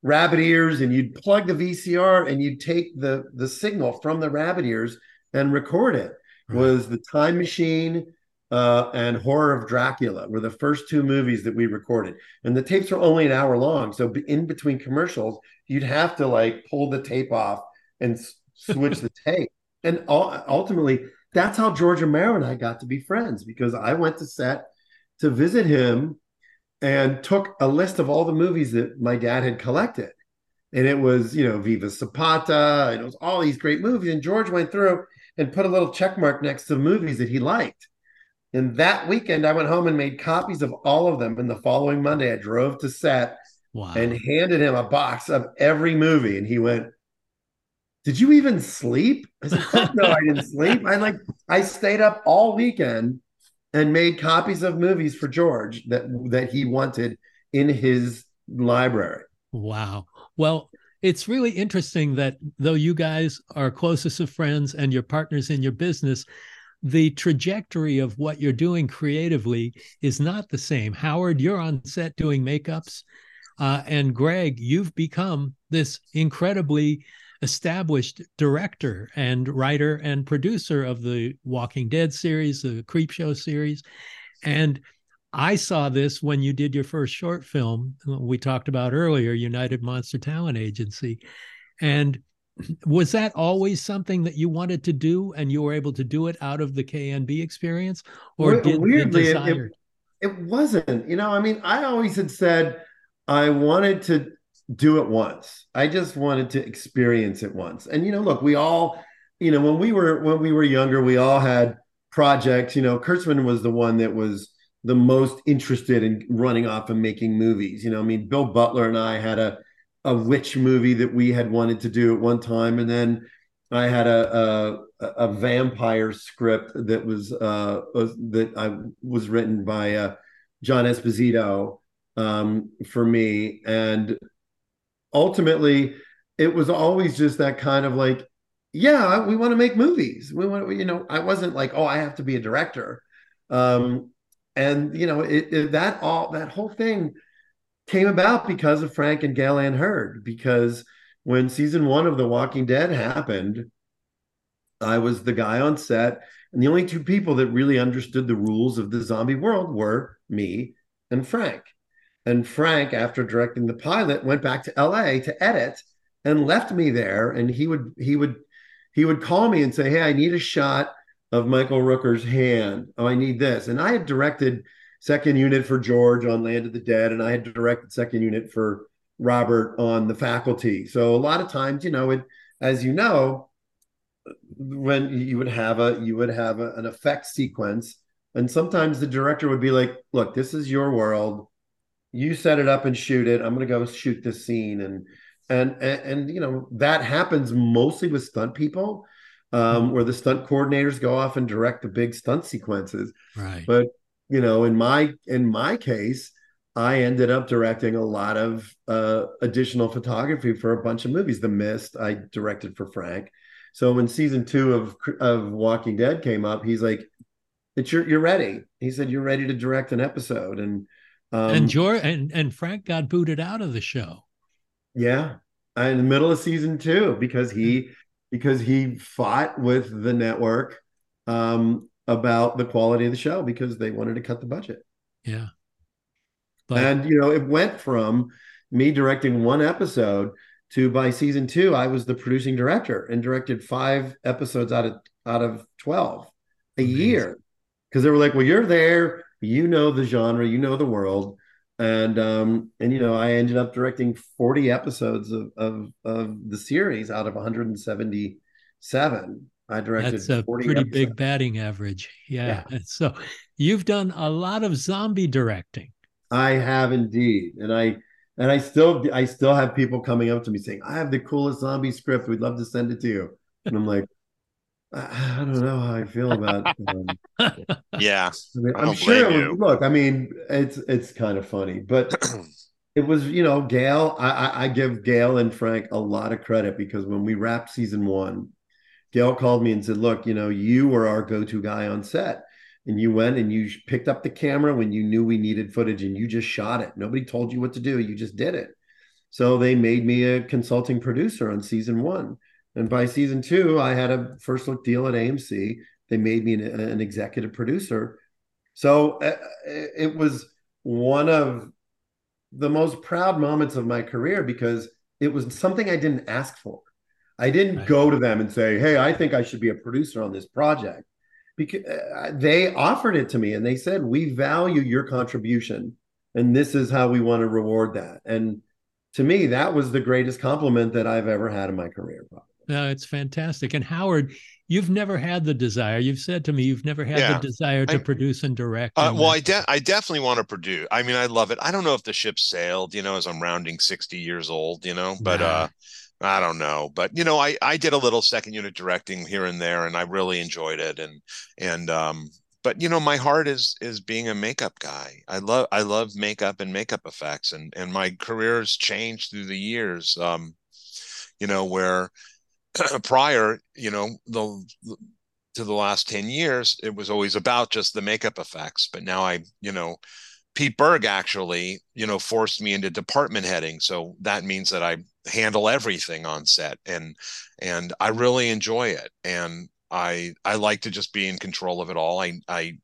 rabbit ears and you'd plug the VCR and you'd take the the signal from the rabbit ears and record it right. was the time machine uh, and horror of dracula were the first two movies that we recorded and the tapes were only an hour long so in between commercials you'd have to like pull the tape off and s- switch the tape and ultimately that's how george romero and i got to be friends because i went to set to visit him and took a list of all the movies that my dad had collected. And it was, you know, Viva Zapata, and it was all these great movies. And George went through and put a little check mark next to the movies that he liked. And that weekend, I went home and made copies of all of them. And the following Monday, I drove to set wow. and handed him a box of every movie. And he went, Did you even sleep? I said, no, I didn't sleep. I like, I stayed up all weekend and made copies of movies for George that that he wanted in his library. Wow. Well, it's really interesting that though you guys are closest of friends and your partners in your business, the trajectory of what you're doing creatively is not the same. Howard, you're on set doing makeups. Uh, and Greg, you've become this incredibly established director and writer and producer of the Walking Dead series, the Creepshow series. And I saw this when you did your first short film uh, we talked about earlier, United Monster Talent Agency. And was that always something that you wanted to do and you were able to do it out of the KNB experience? Or We- did weirdly, it- desire? It wasn't, you know, I mean, I always had said I wanted to do it once. I just wanted to experience it once. And you know, look, we all, you know, when we were when we were younger, we all had projects. You know, Kurtzman was the one that was the most interested in running off and making movies. You know, I mean, Bill Butler and I had a a witch movie that we had wanted to do at one time, and then I had a a, a vampire script that was uh that I was written by uh, John Esposito um, for me, and ultimately it was always just that kind of like, yeah, we want to make movies. We want, you know, I wasn't like, oh, I have to be a director, um, and you know, it, it that all that whole thing came about because of Frank and Gale Anne Hurd. Because when season one of The Walking Dead happened, I was the guy on set, and the only two people that really understood the rules of the zombie world were me and Frank. And Frank, after directing the pilot, went back to LA to edit and left me there. And he would he would he would call me and say, "Hey, I need a shot of Michael Rooker's hand. Oh, I need this." And I had directed second unit for George on Land of the Dead, and I had directed second unit for Robert on The Faculty. So a lot of times, you know, it as you know, when you would have a you would have a, an effect sequence, and sometimes the director would be like, "Look, this is your world." You set it up and shoot it. I'm going to go shoot this scene. And, and and and you know that happens mostly with stunt people um where the stunt coordinators go off and direct the big stunt sequences. Right. but you know in my in my case i ended up directing a lot of uh additional photography for a bunch of movies. The mist i directed for frank. So when season two of of walking dead came up he's like it's you're you're ready. He said you're ready to direct an episode, and um, and George and and Frank got booted out of the show. Yeah, in the middle of season two because he because he fought with the network um, about the quality of the show because they wanted to cut the budget. Yeah, but, and you know it went from me directing one episode to by season two I was the producing director and directed five episodes out of out of twelve a amazing. year because they were like, well, you're there, you know the genre, you know the world. And um, and you know, I ended up directing 40 episodes of of, of the series out of 177. I directed That's a pretty episodes. big batting average. Yeah. yeah. So you've done a lot of zombie directing. I have indeed. And I and I still I still have people coming up to me saying, I have the coolest zombie script. We'd love to send it to you. And I'm like, I don't know how I feel about. Um, yeah, I mean, I'm sure. Was, look, I mean, it's it's kind of funny, but it was you know, Gale. I, I give Gale and Frank a lot of credit because when we wrapped season one, Gail called me and said, "Look, you know, you were our go-to guy on set, and you went and you picked up the camera when you knew we needed footage, and you just shot it. Nobody told you what to do; you just did it." So they made me a consulting producer on season one and by season two, I had a first look deal at AMC. They made me an, an executive producer. So uh, it was one of the most proud moments of my career because it was something I didn't ask for. I didn't right. go to them and say, "Hey, I think I should be a producer on this project." Because uh, they offered it to me and they said, "We value your contribution and this is how we want to reward that." And to me, that was the greatest compliment that I've ever had in my career. Probably. No, it's fantastic. And Howard, you've never had the desire. You've said to me you've never had yeah. the desire to I, produce and direct. Uh, well, I de- I definitely want to produce. I mean, I love it. I don't know if the ship sailed, you know, as I'm rounding 60 years old, you know, but nah. uh I don't know, but you know, I I did a little second unit directing here and there, and I really enjoyed it. And and um, but you know, my heart is is being a makeup guy. I love I love makeup and makeup effects, and and my career has changed through the years. Um, you know, where prior, you know, the to the last 10 years, it was always about just the makeup effects. But now I, you know, Pete Berg actually, you know, forced me into department heading. So that means that I handle everything on set and and I really enjoy it. And I I like to just be in control of it all. I I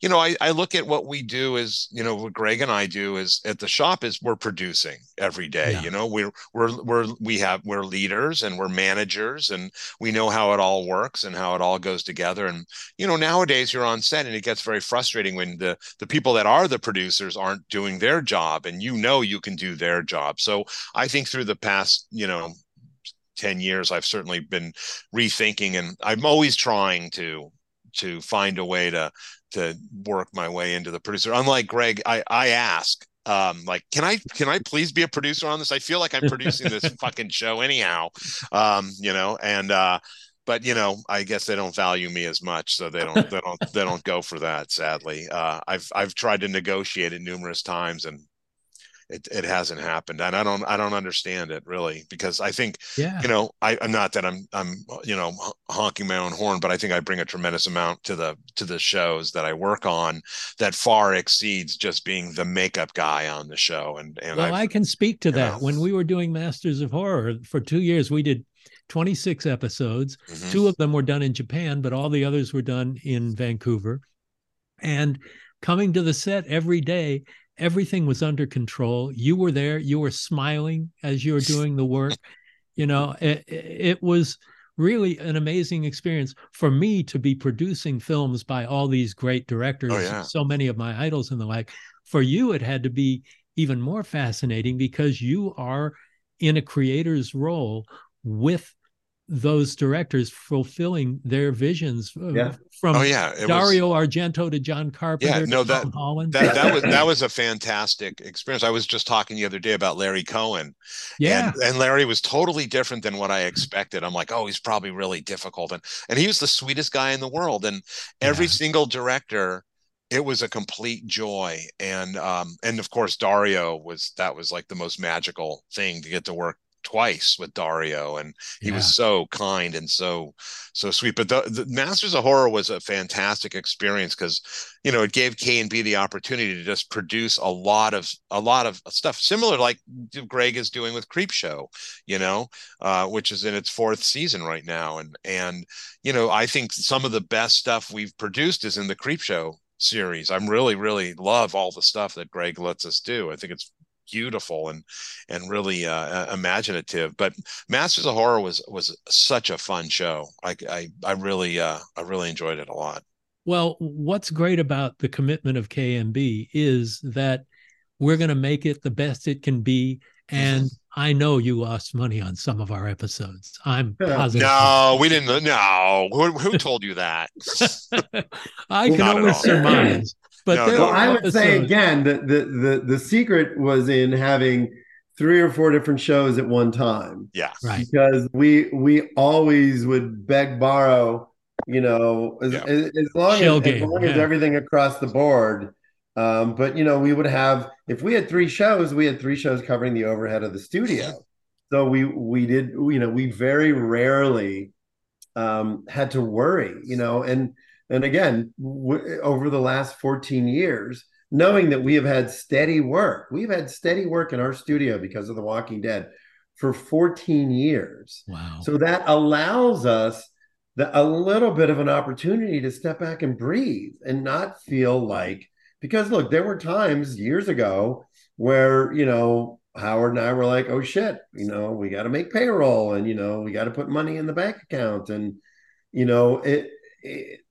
you know I I look at what we do is you know what Greg and I do is at the shop is we're producing every day. Yeah. You know we're we're we're we have we're leaders and we're managers and we know how it all works and how it all goes together. And you know nowadays you're on set and it gets very frustrating when the the people that are the producers aren't doing their job and you know you can do their job. So I think through the past you know 10 years i've certainly been rethinking and i'm always trying to to find a way to to work my way into the producer. Unlike greg i i ask um like can i can i please be a producer on this? I feel like i'm producing this fucking show anyhow. Um you know and uh but you know i guess they don't value me as much so they don't they don't they don't go for that sadly. Uh i've i've tried to negotiate it numerous times and it, it hasn't happened and i don't i don't understand it really because i think yeah you know I, i'm not that i'm i'm you know honking my own horn but i think i bring a tremendous amount to the to the shows that i work on that far exceeds just being the makeup guy on the show and and well i can speak to that know. when we were doing masters of horror for two years we did 26 episodes mm-hmm. two of them were done in japan but all the others were done in vancouver and coming to the set every day everything was under control. You were there, you were smiling as you were doing the work. You know, it, it was really an amazing experience for me to be producing films by all these great oh, directors, oh, yeah. so many of my idols and the like. For you, it had to be even more fascinating because you are in a creator's role with those directors fulfilling their visions yeah. from oh, yeah. Dario was, Argento to John Carpenter yeah, no, that, Holland. That, that was that was a fantastic experience. I was just talking the other day about Larry Cohen. Yeah. And, and Larry was totally different than what I expected. I'm like, oh, he's probably really difficult. And and he was the sweetest guy in the world. And every yeah. single director it was a complete joy and um and of course dario was that was like the most magical thing to get to work twice with Dario, and he Yeah. was so kind and so so sweet. But the, the Masters of Horror was a fantastic experience because you know it gave K and B the opportunity to just produce a lot of a lot of stuff similar like Greg is doing with Creepshow, you know, uh, which is in its fourth season right now, and and you know I think some of the best stuff we've produced is in the Creepshow series. I'm really really love all the stuff that Greg lets us do. I think it's beautiful and and really uh, imaginative. But Masters of Horror was was such a fun show. I I, I really uh, I really enjoyed it a lot. Well, what's great about the commitment of KNB is that we're going to make it the best it can be. And I know you lost money on some of our episodes. I'm positive. No, we didn't. No, who, who told you that? I can Not at only surmise. But No, there. Well, I would say again that the, the the secret was in having three or four different shows at one time Yeah, right. because we we always would beg borrow you know as, Yeah. as, as long, as, Shell as game, long as everything across the board um, but you know we would have if we had three shows we had three shows covering the overhead of the studio so we we did you know we very rarely um, had to worry you know and and again w- over the last 14 years knowing that we have had steady work we've had steady work in our studio because of the walking dead for 14 years Wow. so that allows us the, a little bit of an opportunity to step back and breathe and not feel like because look there were times years ago where you know howard and i were like oh shit you know we got to make payroll and you know we got to put money in the bank account and you know it,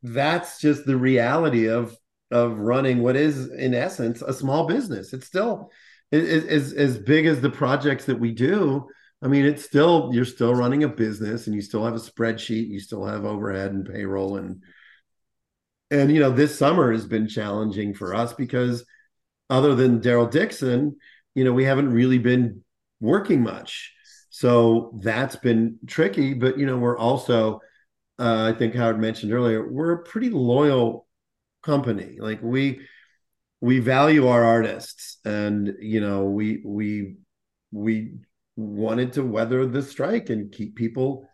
that's just the reality of of running what is in essence a small business it's still as as as big as the projects that we do I mean, it's still you're still running a business and you still have a spreadsheet, you still have overhead and payroll and and you know, this summer has been challenging for us because other than Daryl Dixon, you know, we haven't really been working much. So that's been tricky, but you know, we're also uh, I think Howard mentioned earlier, we're a pretty loyal company. Like we we value our artists and you know, we we we wanted to weather the strike and keep people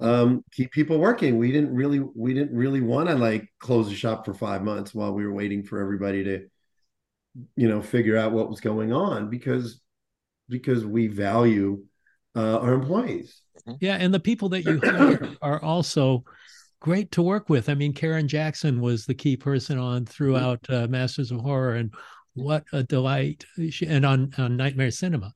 um keep people working we didn't really we didn't really want to like close the shop for five months while we were waiting for everybody to you know figure out what was going on because because we value uh, our employees Yeah, and the people that you hire are also great to work with. I mean, Karen Jackson was the key person on throughout uh, Masters of Horror, and what a delight! She, and on, on Nightmare Cinema,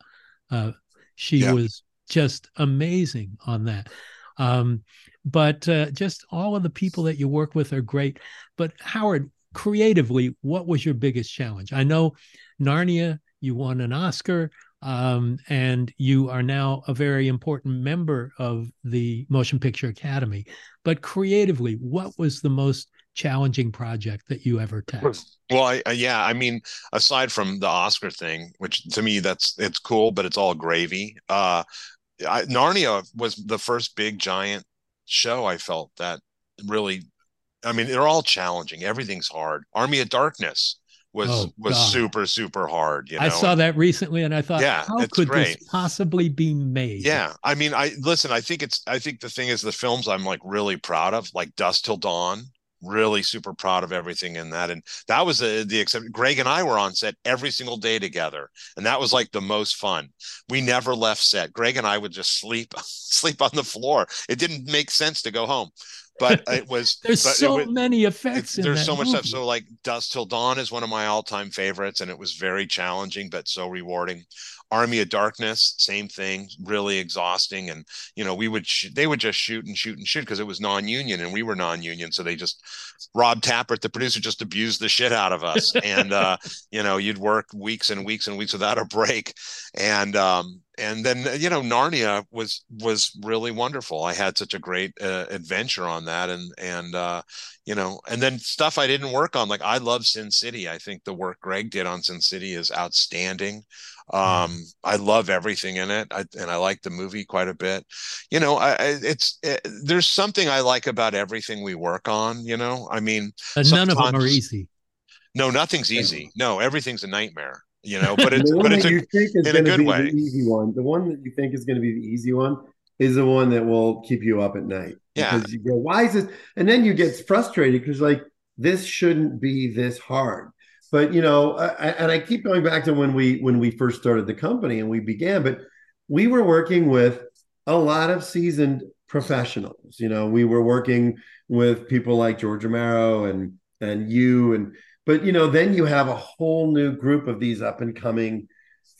uh, she Yeah. was just amazing on that. Um, but uh, just all of the people that you work with are great. But Howard, creatively, what was your biggest challenge? I know Narnia, you won an Oscar um, and you are now a very important member of the Motion Picture Academy. But creatively, what was the most challenging project that you ever tackled? Well, I, yeah, I mean, aside from the Oscar thing, which to me that's it's cool, but it's all gravy. Uh, I, Narnia was the first big giant show I felt that really. I mean, they're all challenging. Everything's hard. Army of Darkness was Oh, was God. super super hard. You know, I saw that recently, and I thought, Yeah, how could great. this possibly be made? Yeah, I mean, I listen. I think it's. I think the thing is, the films I'm like really proud of, like Dusk Till Dawn. Really super proud of everything in that, and that was the the except. Greg and I were on set every single day together, and that was like the most fun. We never left set. Greg and I would just sleep sleep on the floor. It didn't make sense to go home, but it was. There's so was- many effects in there's so much stuff. So like Dusk Till Dawn is one of my all-time favorites, and it was very challenging but so rewarding. Army of Darkness, same thing, really exhausting. And you know, we would sh- they would just shoot and shoot and shoot because it was non-union and we were non-union, so they just Rob Tapert, the producer, just abused the shit out of us. and uh, you know, you'd work weeks and weeks and weeks without a break. And um, and then you know, Narnia was was really wonderful. I had such a great uh, adventure on that, and and uh, you know, and then stuff I didn't work on. Like I love Sin City. I think the work Greg did on Sin City is outstanding. Um, I love everything in it, I, and I like the movie quite a bit. You know, I, I it's it, there's something I like about everything we work on. You know, I mean, none of them are easy. no, nothing's easy. No, everything's a nightmare. You know. But it's the one but it's that a, you think is in a going to good be way. the easy one. The one that you think is going to be the easy one is the one that will keep you up at night. Yeah. Because you go, why is this? And then you get frustrated because like this shouldn't be this hard. But you know, I- and I keep going back to when we when we first started the company and we began, but we were working with a lot of seasoned professionals. You know, we were working with people like George Romero and and you and but you know, then you have a whole new group of these up and coming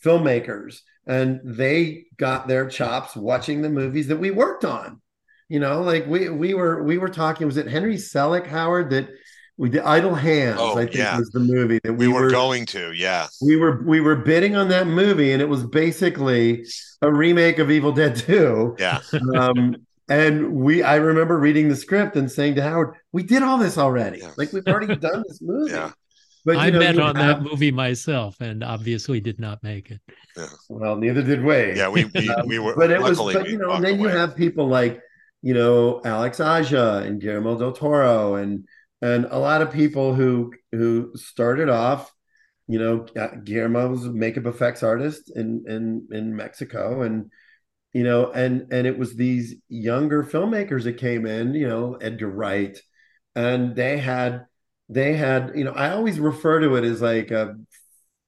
filmmakers, and they got their chops watching the movies that we worked on. You know, like we we were we were talking. Was it Henry Selick Howard that we did Idle Hands? Oh, I think yeah. was the movie that we we, were going to, yeah. we were we were bidding on that movie, and it was basically a remake of Evil Dead Two. Yeah. Um, and we, I remember reading the script and saying to Howard, "We did all this already. Yeah. Like we've already done this movie." Yeah. But I you know, bet on have- that movie myself and obviously did not make it. Well, neither did we. Yeah, we we, Um, we were but it was, luckily but you know, walked and then you have people like, you know, Alex Aja and Guillermo del Toro, and and a lot of people who who started off, you know, uh, Guillermo was a makeup effects artist in in in Mexico, and you know, and and it was these younger filmmakers that came in, you know, Edgar Wright, and they had they had, you know, I always refer to it as like a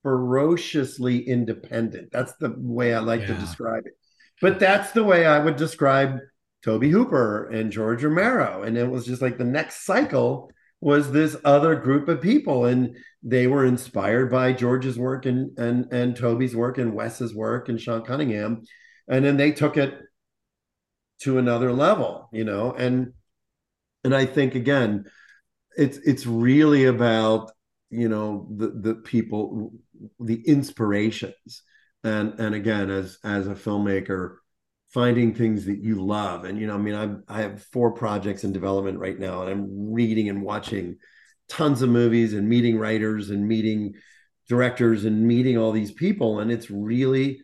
ferociously independent. That's the way I like to describe it. But that's the way I would describe Tobe Hooper and George Romero. And it was just like the next cycle was this other group of people. And they were inspired by George's work and and and Tobe's work and Wes's work and Sean Cunningham. And then they took it to another level, you know, and and I think again, it's it's really about you know the the people the inspirations. And and again as as a filmmaker finding things that you love. And you know i mean i'm i have four projects in development right now and i'm reading and watching tons of movies and meeting writers and meeting directors and meeting all these people. And it's really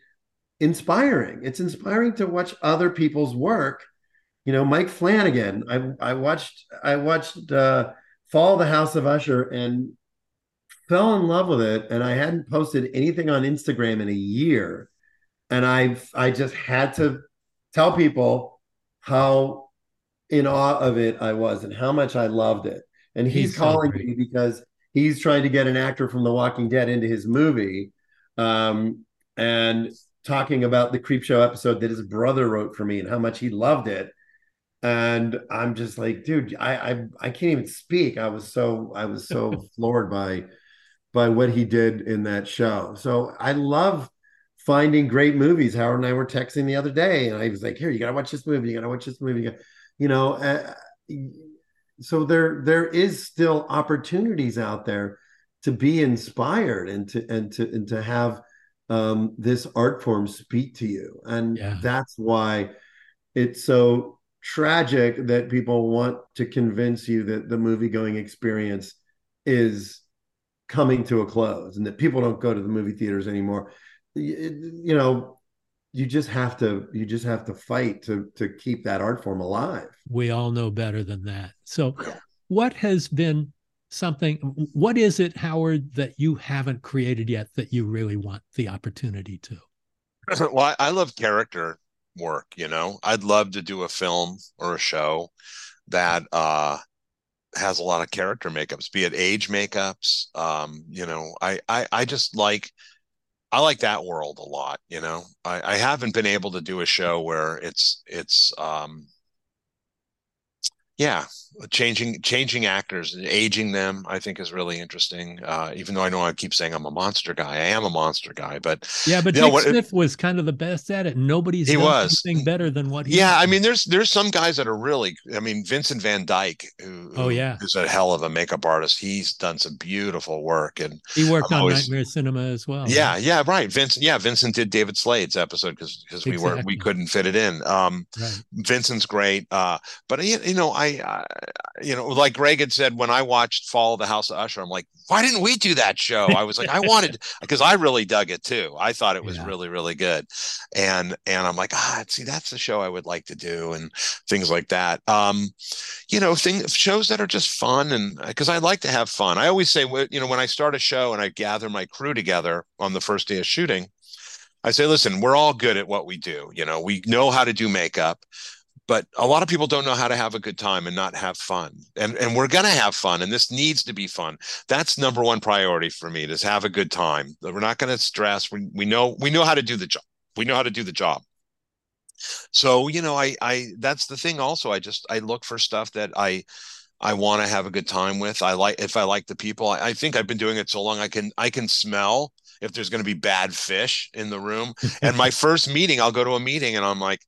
inspiring. It's inspiring to watch other people's work. You know mike flanagan i i watched i watched uh fall of the house of usher and fell in love with it and i hadn't posted anything on instagram in a year. And i i just had to tell people how in awe of it i was and how much i loved it. And he's, He's calling great. me because he's trying to get an actor from the walking dead into his movie. Um, and talking about the Creepshow episode that his brother wrote for me and how much he loved it. And i'm just like dude i i, I can't even speak. I was so i was so floored by by what he did in that show. So i love finding great movies. Howard and i were texting the other day and i was like here you gotta watch this movie. You gotta watch this movie. You, you know uh, so there there is still opportunities out there to be inspired and to and to and to have um, this art form speak to you and Yeah. that's why it's so tragic that people want to convince you that the movie going experience is coming to a close and that people don't go to the movie theaters anymore you, you know you just have to you just have to fight to to keep that art form alive We all know better than that. So, what has been something, what is it, Howard, that you haven't created yet that you really want the opportunity to? well, I, love character work, you know. I'd love to do a film or a show that uh has a lot of character makeups, be it age makeups. Um, you know, I I, I just like I like that world a lot, you know. I, I haven't been able to do a show where it's it's um yeah, changing changing actors and aging them, I think is really interesting. Uh, even though I know I keep saying I'm a monster guy, I am a monster guy, but Yeah, but You know Dick what- Smith was kind of the best at it. Nobody's He was. anything better than what he Yeah, I mean, there's there's some guys that are really. I mean, Vincent Van Dyke, who, Oh, yeah. is a hell of a makeup artist. He's done some beautiful work, and he worked I'm on always- Nightmare Cinema as well. yeah, yeah, right. Vincent, yeah, Vincent did David Slade's episode because because we were Exactly. we couldn't fit it in. Um, Right. Vincent's great, uh, but you, you know, I I, I, you know, like Greg had said when I watched Fall of the House of Usher, I'm like, why didn't we do that show? I was like, I wanted because I really dug it too. I thought it was yeah. really, really good, and and I'm like, ah, see, that's the show I would like to do, and things like that. Um, you know, things shows that are just fun, and because I like to have fun. I always say, you know, when I start a show and I gather my crew together on the first day of shooting. I say, listen, we're all good at what we do. You know, we know how to do makeup but a lot of people don't know how to have a good time and not have fun. And and we're going to have fun and this needs to be fun. That's number one priority for me to have a good time. We're not going to stress. We, we know we know how to do the job. We know how to do the job. So you know i i that's the thing also. I just i look for stuff that i i want to have a good time with. I like if i like the people I, I think i've been doing it so long i can i can smell if there's going to be bad fish in the room. And my first meeting i'll go to a meeting and i'm like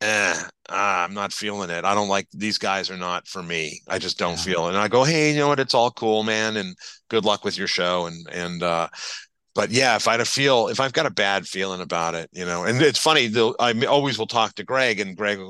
eh, ah, I'm not feeling it. I don't like these guys are not for me. I just don't yeah. feel it. And I go, hey, you know what? It's all cool, man, and good luck with your show. And and uh, but yeah, if I feel if I've got a bad feeling about it, you know, and it's funny, I always will talk to Greg, and Greg,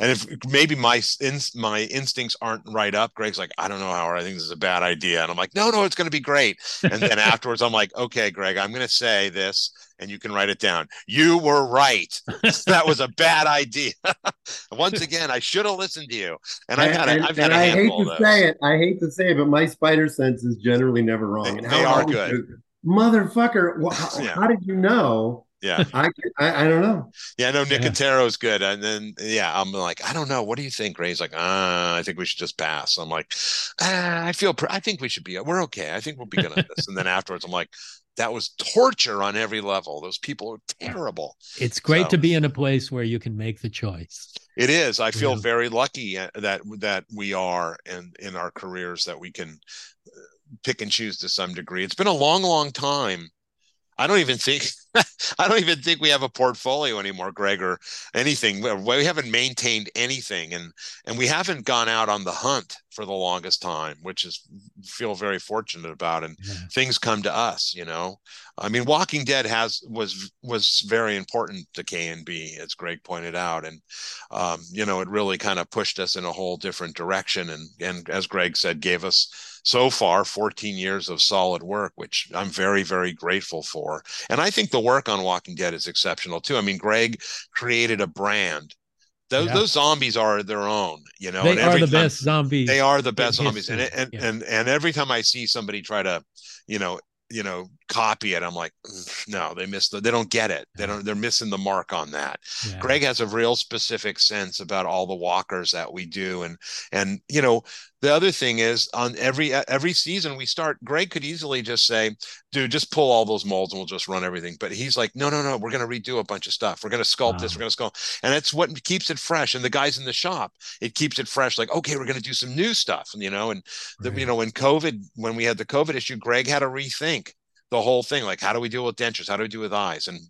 and if maybe my in, my instincts aren't right up, Greg's like, I don't know, Howard, I think this is a bad idea, and I'm like, no, no, it's going to be great. And then afterwards, I'm like, okay, Greg, I'm going to say this, and you can write it down. You were right. that was a bad idea. Once again, I should have listened to you. And I've had, a, I've had a I hate to say it. I hate to say it, but my spider sense is generally never wrong. They, they are good motherfucker how, yeah. how, did you know? Yeah. I, I, I don't know. Yeah no nicotero is good and then yeah i'm like i don't know. What do you think? Ray's like uh, i think we should just pass. I'm like ah, i feel i think we should be we're okay. I think we'll be good at this. And then afterwards i'm like that was torture on every level. Those people are terrible. It's great so, to be in a place where you can make the choice. It is. I feel yeah. very lucky uh, that that we are in in our careers that we can pick and choose to some degree. It's been a long, long time. I don't even think I don't even think we have a portfolio anymore, Greg, or anything. We haven't maintained anything, and and we haven't gone out on the hunt for the longest time, which is feel very fortunate about. And yeah. things come to us, you know. I mean, Walking Dead has was was very important to KNB, as Greg pointed out, and um, you know, it really kind of pushed us in a whole different direction, and and as Greg said, gave us so far 14 years of solid work which i'm very very grateful for and i think the work on walking dead is exceptional too i mean greg created a brand those, yeah. those zombies are their own you know they are the time, best zombies they are the best zombies and, and, yeah. and and every time i see somebody try to you know you know copy it i'm like no they missed the, they don't get it they don't they're missing the mark on that yeah. greg has a real specific sense about all the walkers that we do and and you know the other thing is on every every season we start greg could easily just say dude just pull all those molds and we'll just run everything. But he's like no no no we're going to redo a bunch of stuff. We're going to sculpt wow. this we're going to sculpt and it's what keeps it fresh. And the guys in the shop it keeps it fresh like okay we're going to do some new stuff and you know? And the, right. you know when covid when we had the covid issue greg had to rethink the whole thing like how do we deal with dentures? How do we do with eyes? And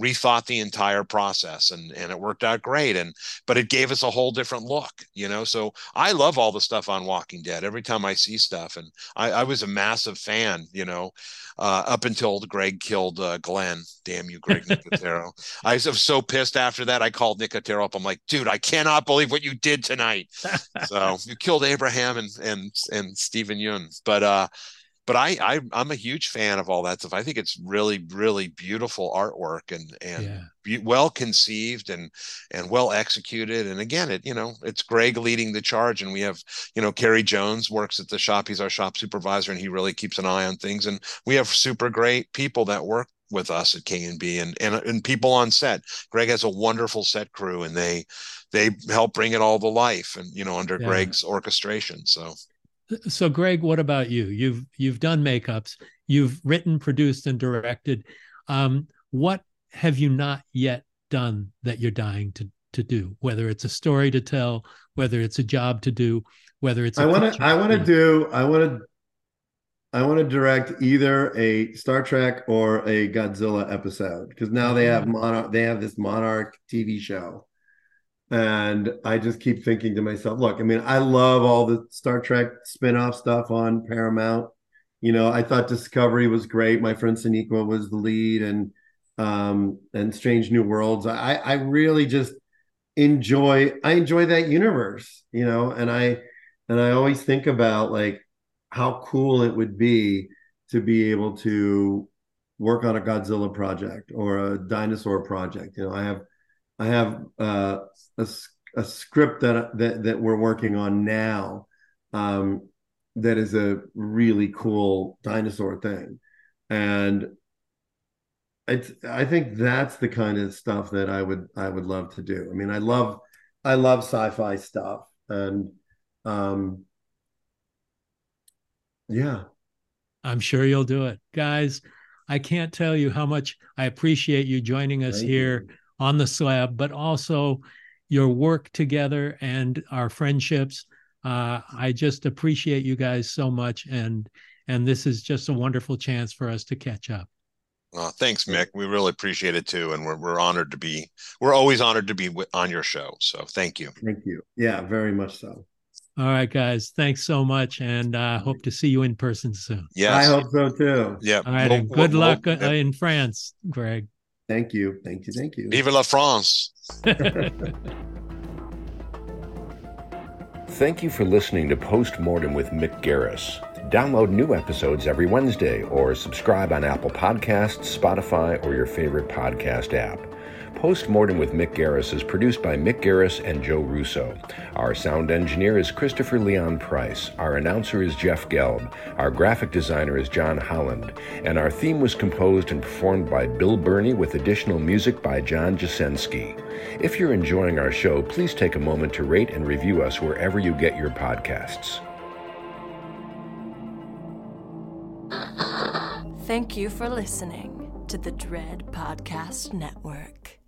rethought the entire process and and it worked out great and but it gave us a whole different look you know? So i love all the stuff on walking dead every time i see stuff and i, I was a massive fan you know uh, up until greg killed uh, glenn. Damn you greg nicotero. I was so pissed after that i called nicotero up. I'm like dude i cannot believe what you did tonight. So you killed abraham and and and Steven Yeun. But uh but I, I am a huge fan of all that stuff. I think it's really really beautiful artwork and and yeah. be, well conceived and and well executed. And again, it you know it's Greg leading the charge, and we have you know Kerry Jones works at the shop. He's our shop supervisor, and he really keeps an eye on things. And we have super great people that work with us at KNB and, and and people on set. Greg has a wonderful set crew, and they they help bring it all to life, and you know under yeah. Greg's orchestration. So so greg what about you? You've you've done makeups. You've written produced and directed. Um, what have you not yet done that you're dying to to do? Whether it's a story to tell whether it's a job to do whether it's i want to i want to do. i want to i want to direct either a star trek or a godzilla episode because now they have mm. monarch they have this monarch tv show and I just keep thinking to myself, look, I mean, I love all the Star Trek spin-off stuff on Paramount. You know, I thought Discovery was great. My friend Sonequa was the lead and um and Strange New Worlds. I I really just enjoy I enjoy that universe, you know, and I and I always think about like how cool it would be to be able to work on a Godzilla project or a dinosaur project. You know, I have I have uh, a, a script that that that we're working on now um, that is a really cool dinosaur thing, and it's I think that's the kind of stuff that I would I would love to do. I mean, I love I love sci-fi stuff, and um, yeah, I'm sure you'll do it, guys. I can't tell you how much I appreciate you joining us Thank here you. On the slab, but also your work together and our friendships. Uh, I just appreciate you guys so much, and and this is just a wonderful chance for us to catch up. Uh, thanks, Mick. We really appreciate it too, and we're we're honored to be. We're always honored to be on your show. So thank you. Thank you. Yeah, very much so. All right, guys. Thanks so much, and uh, hope to see you in person soon. Yeah, I hope so too. Yeah. All right, and good luck uh, in France, Greg. Thank you, thank you, thank you. Vive la France! Thank you for listening to Postmortem with Mick Garris. Download new episodes every Wednesday, or subscribe on Apple Podcasts, Spotify, or your favorite podcast app. Postmortem with Mick Garris is produced by Mick Garris and Joe Russo. Our sound engineer is Christopher Leon Price. Our announcer is Jeff Gelb. Our graphic designer is John Holland. And our theme was composed and performed by Bill Burney with additional music by John Jasensky. If you're enjoying our show, please take a moment to rate and review us wherever you get your podcasts. Thank you for listening to the Dread Podcast Network.